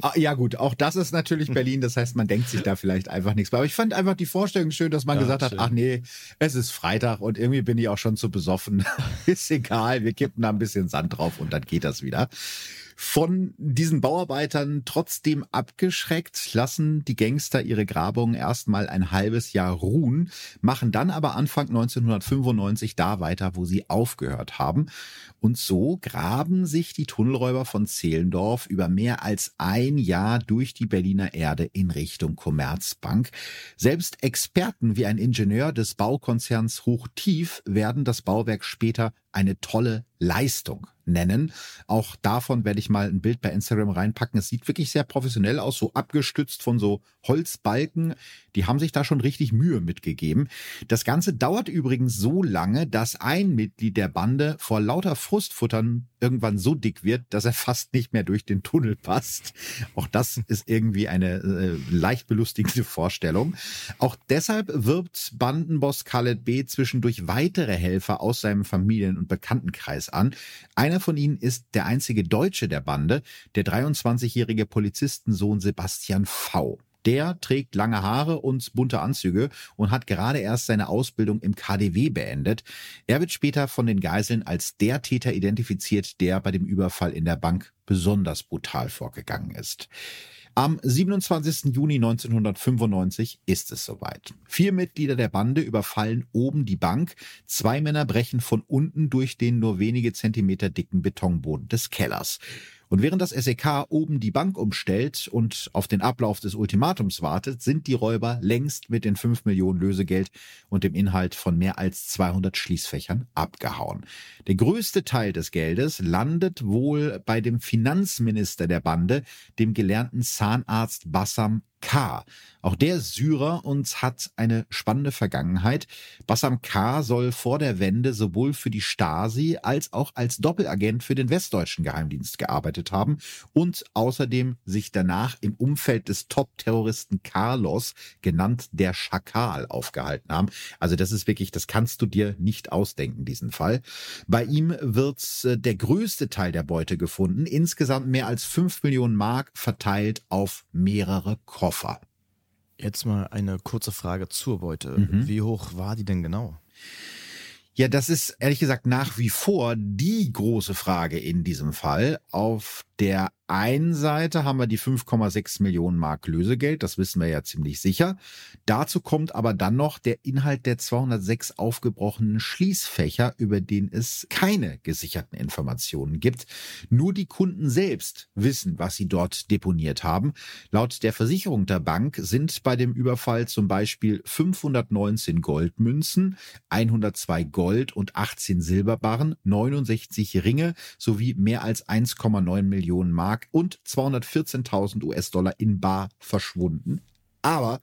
Ah, ja gut, auch das ist natürlich Berlin, das heißt, man denkt sich da vielleicht einfach nichts. Aber ich fand einfach die Vorstellung schön, dass man ja, gesagt schön. hat, ach nee, es ist Freitag und irgendwie bin ich auch schon zu besoffen. ist egal, wir kippen da ein bisschen Sand drauf und dann geht das wieder von diesen Bauarbeitern trotzdem abgeschreckt, lassen die Gangster ihre Grabungen erstmal ein halbes Jahr ruhen, machen dann aber Anfang 1995 da weiter, wo sie aufgehört haben. Und so graben sich die Tunnelräuber von Zehlendorf über mehr als ein Jahr durch die Berliner Erde in Richtung Commerzbank. Selbst Experten wie ein Ingenieur des Baukonzerns Hochtief werden das Bauwerk später eine tolle Leistung nennen. Auch davon werde ich mal ein Bild bei Instagram reinpacken. Es sieht wirklich sehr professionell aus, so abgestützt von so Holzbalken. Die haben sich da schon richtig Mühe mitgegeben. Das Ganze dauert übrigens so lange, dass ein Mitglied der Bande vor lauter Frustfuttern irgendwann so dick wird, dass er fast nicht mehr durch den Tunnel passt. Auch das ist irgendwie eine äh, leicht belustigende Vorstellung. Auch deshalb wirbt Bandenboss Khaled B. zwischendurch weitere Helfer aus seinem Familien- und Bekanntenkreis an. Einer von ihnen ist der einzige Deutsche der Bande, der 23-jährige Polizistensohn Sebastian V. Der trägt lange Haare und bunte Anzüge und hat gerade erst seine Ausbildung im KDW beendet. Er wird später von den Geiseln als der Täter identifiziert, der bei dem Überfall in der Bank besonders brutal vorgegangen ist. Am 27. Juni 1995 ist es soweit. Vier Mitglieder der Bande überfallen oben die Bank. Zwei Männer brechen von unten durch den nur wenige Zentimeter dicken Betonboden des Kellers. Und während das SEK oben die Bank umstellt und auf den Ablauf des Ultimatums wartet, sind die Räuber längst mit den 5 Millionen Lösegeld und dem Inhalt von mehr als 200 Schließfächern abgehauen. Der größte Teil des Geldes landet wohl bei dem Finanzminister der Bande, dem gelernten Zahnarzt Bassam K. Auch der Syrer und hat eine spannende Vergangenheit. Bassam K. soll vor der Wende sowohl für die Stasi als auch als Doppelagent für den westdeutschen Geheimdienst gearbeitet haben und außerdem sich danach im Umfeld des Top-Terroristen Carlos, genannt der Schakal, aufgehalten haben. Also das ist wirklich, das kannst du dir nicht ausdenken, diesen Fall. Bei ihm wird äh, der größte Teil der Beute gefunden, insgesamt mehr als fünf Millionen Mark verteilt auf mehrere Konten. Koffer.
Jetzt mal eine kurze Frage zur Beute. Mhm. Wie hoch war die denn genau?
Ja, das ist ehrlich gesagt nach wie vor die große Frage in diesem Fall. Auf der einen Seite haben wir die 5,6 Millionen Mark Lösegeld, das wissen wir ja ziemlich sicher. Dazu kommt aber dann noch der Inhalt der 206 aufgebrochenen Schließfächer, über den es keine gesicherten Informationen gibt. Nur die Kunden selbst wissen, was sie dort deponiert haben. Laut der Versicherung der Bank sind bei dem Überfall zum Beispiel 519 Goldmünzen, 102 Gold und 18 Silberbarren, 69 Ringe sowie mehr als 1,9 Millionen Mark Mark und 214.000 US-Dollar in Bar verschwunden. Aber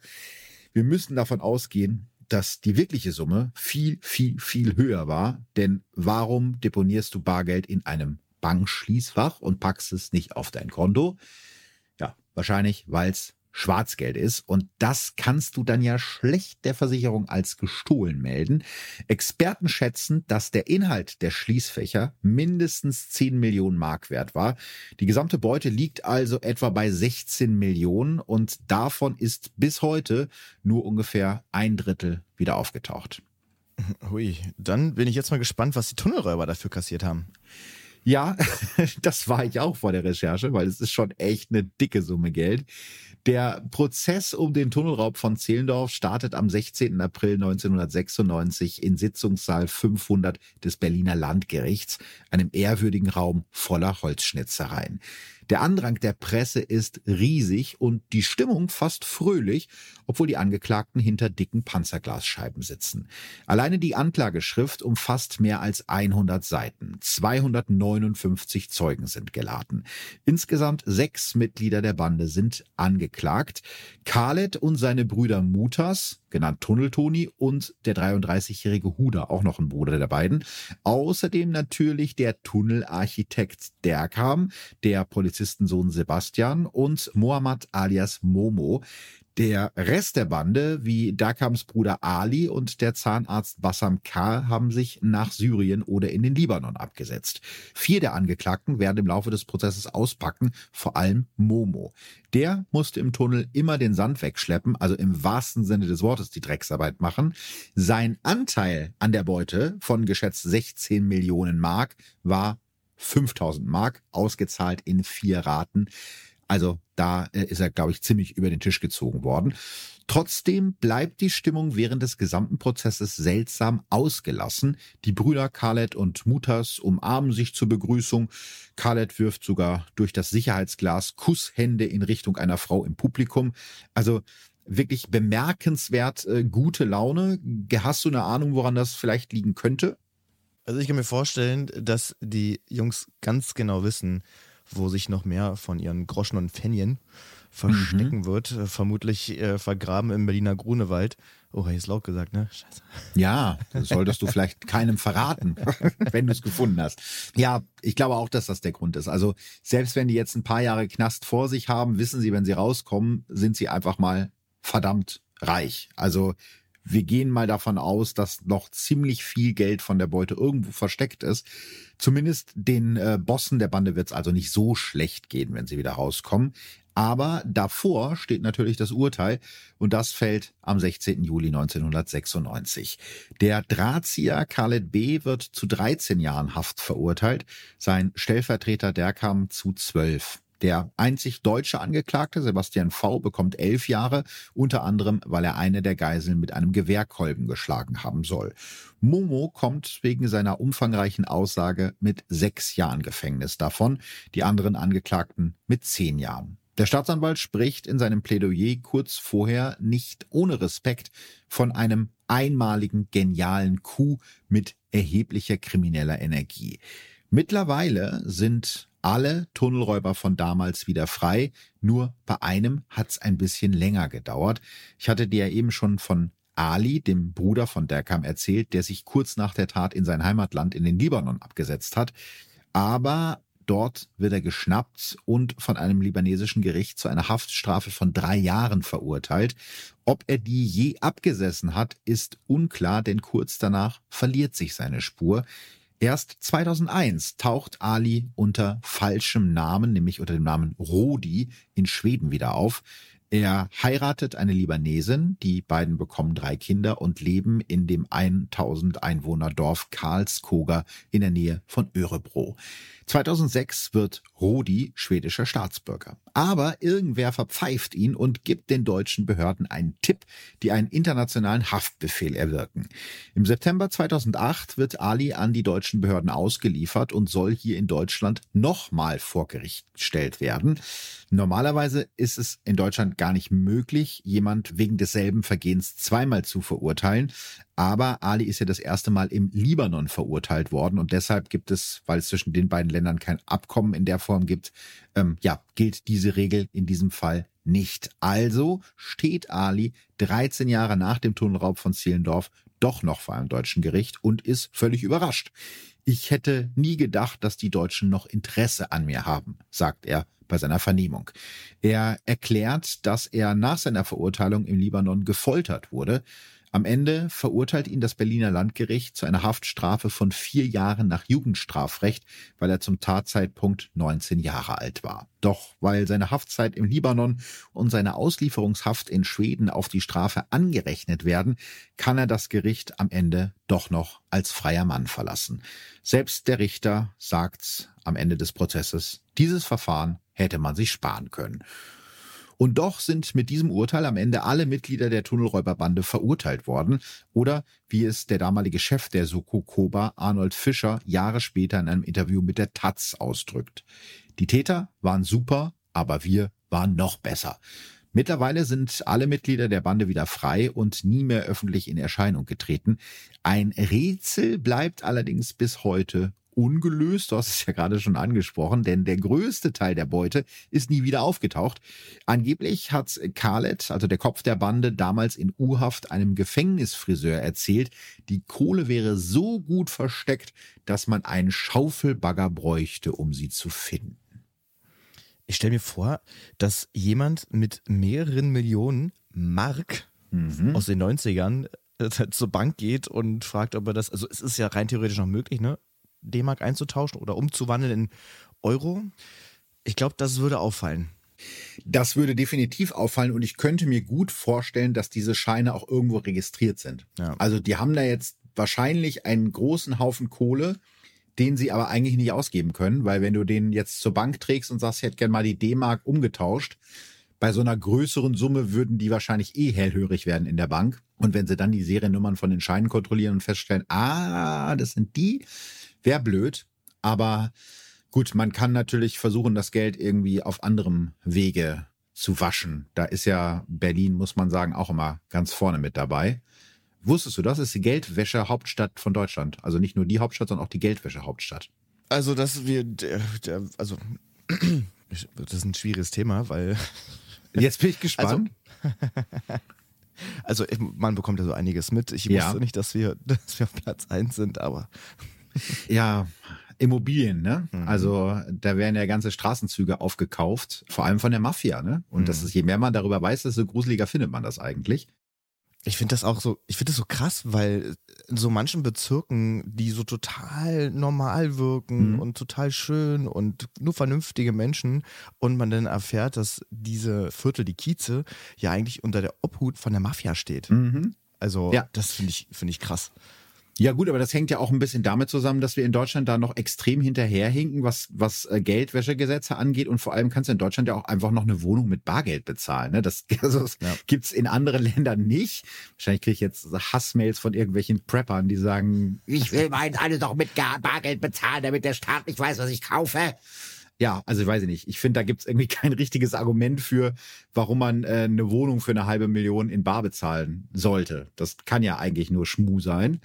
wir müssen davon ausgehen, dass die wirkliche Summe viel, viel, viel höher war. Denn warum deponierst du Bargeld in einem Bankschließfach und packst es nicht auf dein Konto? Ja, wahrscheinlich, weil es Schwarzgeld ist. Und das kannst du dann ja schlecht der Versicherung als gestohlen melden. Experten schätzen, dass der Inhalt der Schließfächer mindestens 10 Millionen Mark wert war. Die gesamte Beute liegt also etwa bei 16 Millionen und davon ist bis heute nur ungefähr ein Drittel wieder aufgetaucht.
Hui, dann bin ich jetzt mal gespannt, was die Tunnelräuber dafür kassiert haben.
Ja, das war ich auch vor der Recherche, weil es ist schon echt eine dicke Summe Geld. Der Prozess um den Tunnelraub von Zehlendorf startet am 16. April 1996 in Sitzungssaal 500 des Berliner Landgerichts, einem ehrwürdigen Raum voller Holzschnitzereien. Der Andrang der Presse ist riesig und die Stimmung fast fröhlich, obwohl die Angeklagten hinter dicken Panzerglasscheiben sitzen. Alleine die Anklageschrift umfasst mehr als 100 Seiten. 259 Zeugen sind geladen. Insgesamt sechs Mitglieder der Bande sind angeklagt. Khaled und seine Brüder Mutas, genannt Tunneltoni, und der 33-jährige Huda, auch noch ein Bruder der beiden. Außerdem natürlich der Tunnelarchitekt Derkam, der Polizistensohn Sebastian und Mohammad alias Momo. Der Rest der Bande, wie Dakams Bruder Ali und der Zahnarzt Bassam K., haben sich nach Syrien oder in den Libanon abgesetzt. Vier der Angeklagten werden im Laufe des Prozesses auspacken, vor allem Momo. Der musste im Tunnel immer den Sand wegschleppen, also im wahrsten Sinne des Wortes die Drecksarbeit machen. Sein Anteil an der Beute von geschätzt 16 Millionen Mark war 5000 Mark, ausgezahlt in vier Raten. Also da äh, ist er, glaube ich, ziemlich über den Tisch gezogen worden. Trotzdem bleibt die Stimmung während des gesamten Prozesses seltsam ausgelassen. Die Brüder Khaled und Mutas umarmen sich zur Begrüßung. Khaled wirft sogar durch das Sicherheitsglas Kusshände in Richtung einer Frau im Publikum. Also wirklich bemerkenswert äh, gute Laune. Hast du eine Ahnung, woran das vielleicht liegen könnte?
Also ich kann mir vorstellen, dass die Jungs ganz genau wissen, wo sich noch mehr von ihren Groschen und Pfennien verstecken mhm. wird. Äh, vermutlich äh, vergraben im Berliner Grunewald. Oh, ist laut gesagt, ne? Scheiße.
Ja, das solltest du vielleicht keinem verraten, wenn du es gefunden hast. Ja, ich glaube auch, dass das der Grund ist. Also selbst wenn die jetzt ein paar Jahre Knast vor sich haben, wissen sie, wenn sie rauskommen, sind sie einfach mal verdammt reich. Also wir gehen mal davon aus, dass noch ziemlich viel Geld von der Beute irgendwo versteckt ist. Zumindest den äh, Bossen der Bande wird es also nicht so schlecht gehen, wenn sie wieder rauskommen. Aber davor steht natürlich das Urteil und das fällt am 16. Juli 1996. Der Drahtzieher Khaled B. wird zu 13 Jahren Haft verurteilt, sein Stellvertreter Derkam zu 12. Der einzig deutsche Angeklagte, Sebastian V., bekommt elf Jahre, unter anderem, weil er eine der Geiseln mit einem Gewehrkolben geschlagen haben soll. Momo kommt wegen seiner umfangreichen Aussage mit sechs Jahren Gefängnis davon, die anderen Angeklagten mit zehn Jahren. Der Staatsanwalt spricht in seinem Plädoyer kurz vorher nicht ohne Respekt von einem einmaligen genialen Coup mit erheblicher krimineller Energie. Mittlerweile sind alle Tunnelräuber von damals wieder frei. Nur bei einem hat's ein bisschen länger gedauert. Ich hatte dir ja eben schon von Ali, dem Bruder von Derkam, erzählt, der sich kurz nach der Tat in sein Heimatland in den Libanon abgesetzt hat. Aber dort wird er geschnappt und von einem libanesischen Gericht zu einer Haftstrafe von drei Jahren verurteilt. Ob er die je abgesessen hat, ist unklar, denn kurz danach verliert sich seine Spur. Erst 2001 taucht Ali unter falschem Namen, nämlich unter dem Namen Rodi, in Schweden wieder auf. Er heiratet eine Libanesin, die beiden bekommen drei Kinder und leben in dem 1000 Einwohner Dorf Karlskoga in der Nähe von Örebro. 2006 wird Rodi schwedischer Staatsbürger. Aber irgendwer verpfeift ihn und gibt den deutschen Behörden einen Tipp, die einen internationalen Haftbefehl erwirken. Im September 2008 wird Ali an die deutschen Behörden ausgeliefert und soll hier in Deutschland nochmal vor Gericht gestellt werden. Normalerweise ist es in Deutschland gar nicht möglich, jemand wegen desselben Vergehens zweimal zu verurteilen. Aber Ali ist ja das erste Mal im Libanon verurteilt worden und deshalb gibt es, weil es zwischen den beiden Ländern kein Abkommen in der Form gibt, ähm, ja, gilt diese Regel in diesem Fall nicht. Also steht Ali 13 Jahre nach dem Tunnelraub von Zehlendorf doch noch vor einem deutschen Gericht und ist völlig überrascht. Ich hätte nie gedacht, dass die Deutschen noch Interesse an mir haben, sagt er bei seiner Vernehmung. Er erklärt, dass er nach seiner Verurteilung im Libanon gefoltert wurde, am Ende verurteilt ihn das Berliner Landgericht zu einer Haftstrafe von vier Jahren nach Jugendstrafrecht, weil er zum Tatzeitpunkt 19 Jahre alt war. Doch weil seine Haftzeit im Libanon und seine Auslieferungshaft in Schweden auf die Strafe angerechnet werden, kann er das Gericht am Ende doch noch als freier Mann verlassen. Selbst der Richter sagt's am Ende des Prozesses, dieses Verfahren hätte man sich sparen können. Und doch sind mit diesem Urteil am Ende alle Mitglieder der Tunnelräuberbande verurteilt worden oder wie es der damalige Chef der Soko Koba, Arnold Fischer, Jahre später in einem Interview mit der Taz ausdrückt. Die Täter waren super, aber wir waren noch besser. Mittlerweile sind alle Mitglieder der Bande wieder frei und nie mehr öffentlich in Erscheinung getreten. Ein Rätsel bleibt allerdings bis heute ungelöst. Du hast es ja gerade schon angesprochen, denn der größte Teil der Beute ist nie wieder aufgetaucht. Angeblich hat Khaled, also der Kopf der Bande, damals in U-Haft einem Gefängnisfriseur erzählt, die Kohle wäre so gut versteckt, dass man einen Schaufelbagger bräuchte, um sie zu finden.
Ich stelle mir vor, dass jemand mit mehreren Millionen Mark mhm. aus den 90ern äh, zur Bank geht und fragt, ob er das, also es ist ja rein theoretisch noch möglich, ne? D-Mark einzutauschen oder umzuwandeln in Euro. Ich glaube, das würde auffallen.
Das würde definitiv auffallen und ich könnte mir gut vorstellen, dass diese Scheine auch irgendwo registriert sind. Ja. Also die haben da jetzt wahrscheinlich einen großen Haufen Kohle, den sie aber eigentlich nicht ausgeben können, weil wenn du den jetzt zur Bank trägst und sagst, ich hätte gerne mal die D-Mark umgetauscht, bei so einer größeren Summe würden die wahrscheinlich eh hellhörig werden in der Bank. Und wenn sie dann die Seriennummern von den Scheinen kontrollieren und feststellen, ah, das sind die, Wäre blöd, aber gut, man kann natürlich versuchen, das Geld irgendwie auf anderem Wege zu waschen. Da ist ja Berlin, muss man sagen, auch immer ganz vorne mit dabei. Wusstest du, das ist die Geldwäsche-Hauptstadt von Deutschland. Also nicht nur die Hauptstadt, sondern auch die Geldwäsche-Hauptstadt.
Also, dass wir, also, das ist ein schwieriges Thema, weil.
Jetzt bin ich gespannt.
Also, also man bekommt ja so einiges mit. Ich wusste ja. nicht, dass wir, dass wir auf Platz eins sind, aber
ja, Immobilien, ne? Mhm. Also da werden ja ganze Straßenzüge aufgekauft, vor allem von der Mafia, ne? Und mhm. das ist, je mehr man darüber weiß, desto gruseliger findet man das eigentlich.
Ich finde das auch so, ich finde das so krass, weil in so manchen Bezirken, die so total normal wirken mhm. und total schön und nur vernünftige Menschen und man dann erfährt, dass diese Viertel, die Kieze, ja eigentlich unter der Obhut von der Mafia steht. Mhm. Also ja. das finde ich, finde ich krass.
Ja gut, aber das hängt ja auch ein bisschen damit zusammen, dass wir in Deutschland da noch extrem hinterherhinken, was, was äh, Geldwäschegesetze angeht. Und vor allem kannst du in Deutschland ja auch einfach noch eine Wohnung mit Bargeld bezahlen. Ne? Das, also das ja. gibt's in anderen Ländern nicht. Wahrscheinlich kriege ich jetzt Hassmails von irgendwelchen Preppern, die sagen, ich will meins alles doch mit Bargeld bezahlen, damit der Staat nicht weiß, was ich kaufe ja, also ich weiß nicht. Ich finde, da gibt's irgendwie kein richtiges Argument für, warum man äh, eine Wohnung für eine halbe Million in Bar bezahlen sollte. Das kann ja eigentlich nur Schmu sein.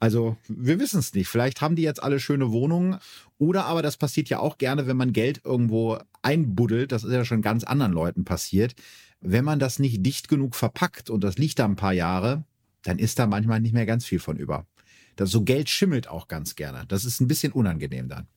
Also wir wissen es nicht. Vielleicht haben die jetzt alle schöne Wohnungen. Oder aber das passiert ja auch gerne, wenn man Geld irgendwo einbuddelt. Das ist ja schon ganz anderen Leuten passiert. Wenn man das nicht dicht genug verpackt und das liegt da ein paar Jahre, dann ist da manchmal nicht mehr ganz viel von über. Das, so Geld schimmelt auch ganz gerne. Das ist ein bisschen unangenehm dann.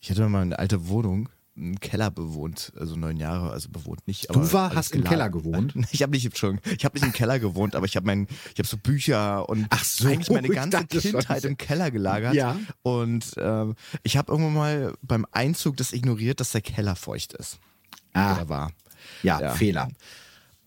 Ich hatte mal eine alte Wohnung, einen Keller bewohnt, also neun Jahre, also bewohnt nicht.
du war, hast im Keller gewohnt?
Ich habe nicht, schon, ich habe nicht im Keller gewohnt, aber ich habe mein, ich habe so Bücher und
so,
eigentlich meine ganze Kindheit im Keller gelagert.
Ja.
Und ähm, ich habe irgendwann mal beim Einzug das ignoriert, dass der Keller feucht ist.
Ah. Oder war. Ja, ja, Fehler.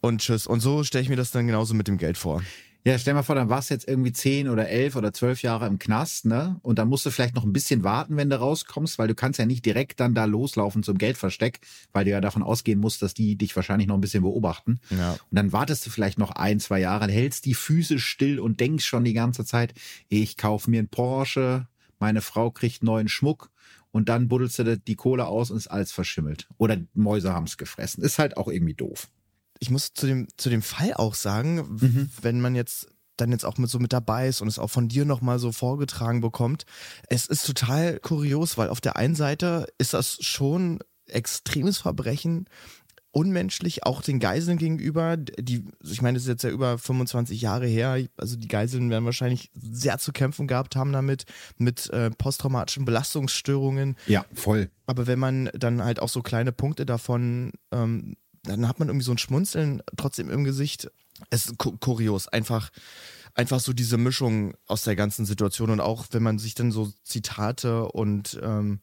Und tschüss. Und so stelle ich mir das dann genauso mit dem Geld vor.
Ja, stell mal vor, dann warst du jetzt irgendwie zehn oder elf oder zwölf Jahre im Knast, ne? Und dann musst du vielleicht noch ein bisschen warten, wenn du rauskommst, weil du kannst ja nicht direkt dann da loslaufen zum Geldversteck, weil du ja davon ausgehen musst, dass die dich wahrscheinlich noch ein bisschen beobachten. Ja. Und dann wartest du vielleicht noch ein, zwei Jahre, hältst die Füße still und denkst schon die ganze Zeit, ich kaufe mir einen Porsche, meine Frau kriegt neuen Schmuck und dann buddelst du die Kohle aus und ist alles verschimmelt. Oder Mäuse haben's gefressen. Ist halt auch irgendwie doof
ich muss zu dem, zu dem Fall auch sagen, mhm. wenn man jetzt dann jetzt auch mit so mit dabei ist und es auch von dir nochmal so vorgetragen bekommt. Es ist total kurios, weil auf der einen Seite ist das schon extremes Verbrechen unmenschlich, auch den Geiseln gegenüber. Die, ich meine, das ist jetzt ja über 25 Jahre her. Also die Geiseln werden wahrscheinlich sehr zu kämpfen gehabt haben damit, mit äh, posttraumatischen Belastungsstörungen.
Ja, voll.
Aber wenn man dann halt auch so kleine Punkte davon, ähm, dann hat man irgendwie so ein Schmunzeln trotzdem im Gesicht. Es ist kurios, einfach einfach so diese Mischung aus der ganzen Situation und auch wenn man sich dann so Zitate und ähm,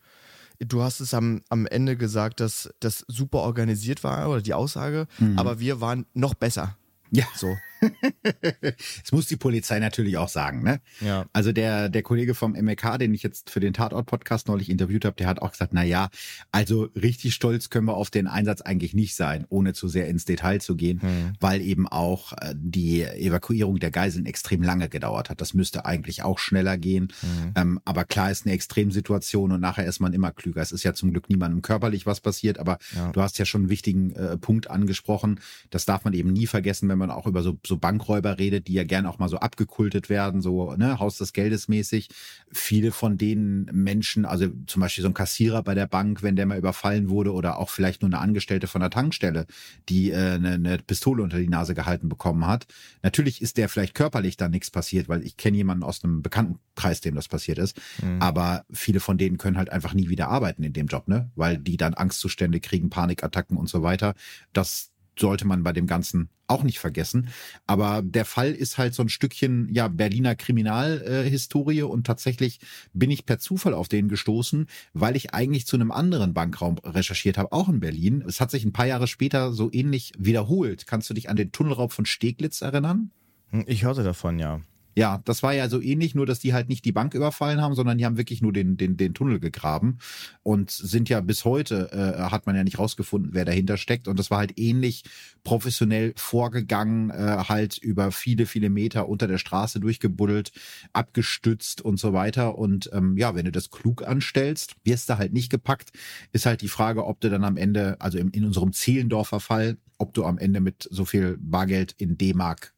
du hast es am, am Ende gesagt, dass das super organisiert war oder die Aussage, mhm. aber wir waren noch besser.
Ja. So. das muss die Polizei natürlich auch sagen, ne?
Ja.
Also der, der Kollege vom MLK, den ich jetzt für den Tatort-Podcast neulich interviewt habe, der hat auch gesagt, na ja, also richtig stolz können wir auf den Einsatz eigentlich nicht sein, ohne zu sehr ins Detail zu gehen, hm. weil eben auch äh, die Evakuierung der Geiseln extrem lange gedauert hat. Das müsste eigentlich auch schneller gehen. Hm. Ähm, aber klar ist eine Extremsituation und nachher ist man immer klüger. Es ist ja zum Glück niemandem körperlich was passiert, aber ja. du hast ja schon einen wichtigen äh, Punkt angesprochen. Das darf man eben nie vergessen, wenn man auch über so so Bankräuber redet, die ja gern auch mal so abgekultet werden, so ne, Haus des Geldes mäßig. Viele von den Menschen, also zum Beispiel so ein Kassierer bei der Bank, wenn der mal überfallen wurde oder auch vielleicht nur eine Angestellte von der Tankstelle, die äh, eine, eine Pistole unter die Nase gehalten bekommen hat. Natürlich ist der vielleicht körperlich da nichts passiert, weil ich kenne jemanden aus einem Bekanntenkreis, dem das passiert ist. Mhm. Aber viele von denen können halt einfach nie wieder arbeiten in dem Job, ne? Weil die dann Angstzustände kriegen, Panikattacken und so weiter. Das sollte man bei dem Ganzen auch nicht vergessen. Aber der Fall ist halt so ein Stückchen, ja, Berliner Kriminalhistorie äh, und tatsächlich bin ich per Zufall auf den gestoßen, weil ich eigentlich zu einem anderen Bankraum recherchiert habe, auch in Berlin. Es hat sich ein paar Jahre später so ähnlich wiederholt. Kannst du dich an den Tunnelraub von Steglitz erinnern?
Hm, ich hörte davon, ja.
Ja, das war ja so ähnlich, nur dass die halt nicht die Bank überfallen haben, sondern die haben wirklich nur den, den, den Tunnel gegraben und sind ja bis heute, äh, hat man ja nicht rausgefunden, wer dahinter steckt. Und das war halt ähnlich professionell vorgegangen, äh, halt über viele, viele Meter unter der Straße durchgebuddelt, abgestützt und so weiter. Und ähm, ja, wenn du das klug anstellst, wirst du halt nicht gepackt, ist halt die Frage, ob du dann am Ende, also im, in unserem Zehlendorfer Fall, ob du am Ende mit so viel Bargeld in D-Mark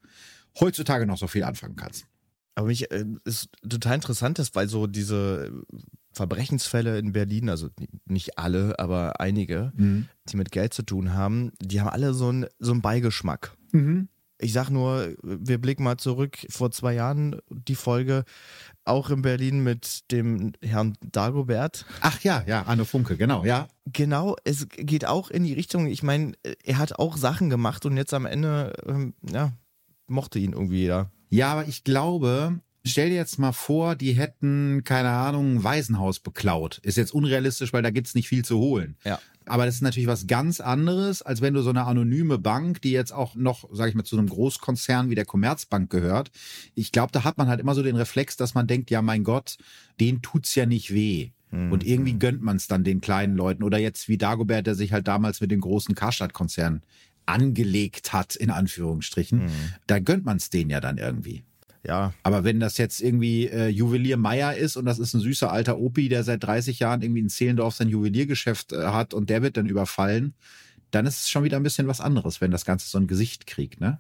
heutzutage noch so viel anfangen kannst.
Aber mich äh, ist total interessant, dass weil so diese Verbrechensfälle in Berlin, also nicht alle, aber einige, mhm. die mit Geld zu tun haben, die haben alle so einen so einen Beigeschmack. Mhm. Ich sag nur, wir blicken mal zurück vor zwei Jahren die Folge auch in Berlin mit dem Herrn Dagobert.
Ach ja, ja, Anne Funke, genau, ja.
Genau, es geht auch in die Richtung, ich meine, er hat auch Sachen gemacht und jetzt am Ende, ähm, ja, mochte ihn irgendwie jeder.
Ja, aber ich glaube, stell dir jetzt mal vor, die hätten, keine Ahnung, ein Waisenhaus beklaut. Ist jetzt unrealistisch, weil da gibt's nicht viel zu holen.
Ja.
Aber das ist natürlich was ganz anderes, als wenn du so eine anonyme Bank, die jetzt auch noch, sage ich mal, zu einem Großkonzern wie der Commerzbank gehört. Ich glaube, da hat man halt immer so den Reflex, dass man denkt, ja, mein Gott, denen tut's ja nicht weh. Mhm. Und irgendwie gönnt man es dann den kleinen Leuten. Oder jetzt wie Dagobert, der sich halt damals mit dem großen Karstadt-Konzern angelegt hat, in Anführungsstrichen, mhm. da gönnt man es denen ja dann irgendwie.
Ja.
Aber wenn das jetzt irgendwie äh, Juwelier Meier ist und das ist ein süßer alter Opi, der seit 30 Jahren irgendwie in Zehlendorf sein Juweliergeschäft äh, hat und der wird dann überfallen, dann ist es schon wieder ein bisschen was anderes, wenn das Ganze so ein Gesicht kriegt, ne?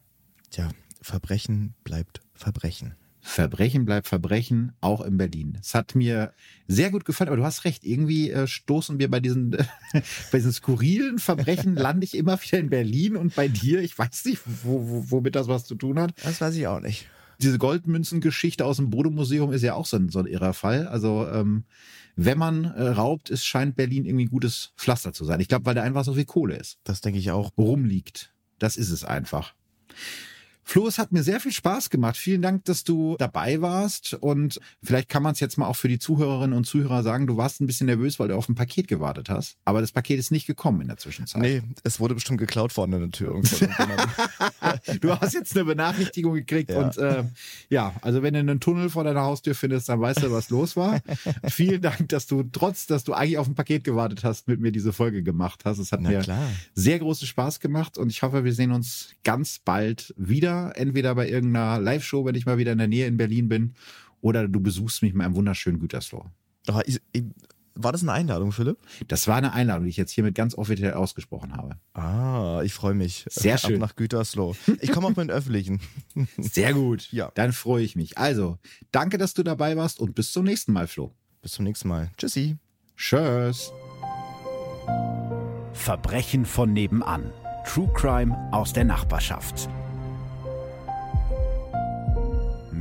Tja, Verbrechen bleibt Verbrechen.
Verbrechen bleibt Verbrechen, auch in Berlin. Es hat mir sehr gut gefallen, aber du hast recht, irgendwie äh, stoßen wir bei diesen, äh, bei diesen skurrilen Verbrechen, lande ich immer wieder in Berlin und bei dir, ich weiß nicht, wo, wo, womit das was zu tun hat.
Das weiß ich auch nicht.
Diese Goldmünzengeschichte aus dem Bodo-Museum ist ja auch so ein, so ein irrer Fall. Also, ähm, wenn man äh, raubt, es scheint Berlin irgendwie ein gutes Pflaster zu sein. Ich glaube, weil da einfach so viel Kohle ist.
Das denke ich auch.
Rumliegt. Das ist es einfach. Flo, es hat mir sehr viel Spaß gemacht. Vielen Dank, dass du dabei warst. Und vielleicht kann man es jetzt mal auch für die Zuhörerinnen und Zuhörer sagen, du warst ein bisschen nervös, weil du auf ein Paket gewartet hast. Aber das Paket ist nicht gekommen in der Zwischenzeit.
Nee, es wurde bestimmt geklaut vorne an der Tür.
du hast jetzt eine Benachrichtigung gekriegt. Ja. Und äh, ja, also wenn du einen Tunnel vor deiner Haustür findest, dann weißt du, was los war. Vielen Dank, dass du trotz, dass du eigentlich auf ein Paket gewartet hast, mit mir diese Folge gemacht hast. Es hat
Na
mir
klar.
sehr großen Spaß gemacht und ich hoffe, wir sehen uns ganz bald wieder wieder, entweder bei irgendeiner Live-Show, wenn ich mal wieder in der Nähe in Berlin bin, oder du besuchst mich mal im wunderschönen Gütersloh.
War das eine Einladung, Philipp?
Das war eine Einladung, die ich jetzt hiermit ganz offiziell ausgesprochen habe.
Ah, ich freue mich.
Sehr schön.
Ab nach Gütersloh. Ich komme auch mit den Öffentlichen.
Sehr gut.
Ja.
Dann freue ich mich. Also, danke, dass du dabei warst und bis zum nächsten Mal, Flo.
Bis zum nächsten Mal. Tschüssi.
Tschüss.
Verbrechen von nebenan
True Crime aus der Nachbarschaft.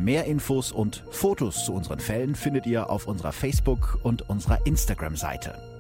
Mehr Infos und Fotos zu unseren Fällen findet ihr auf unserer Facebook- und unserer Instagram-Seite.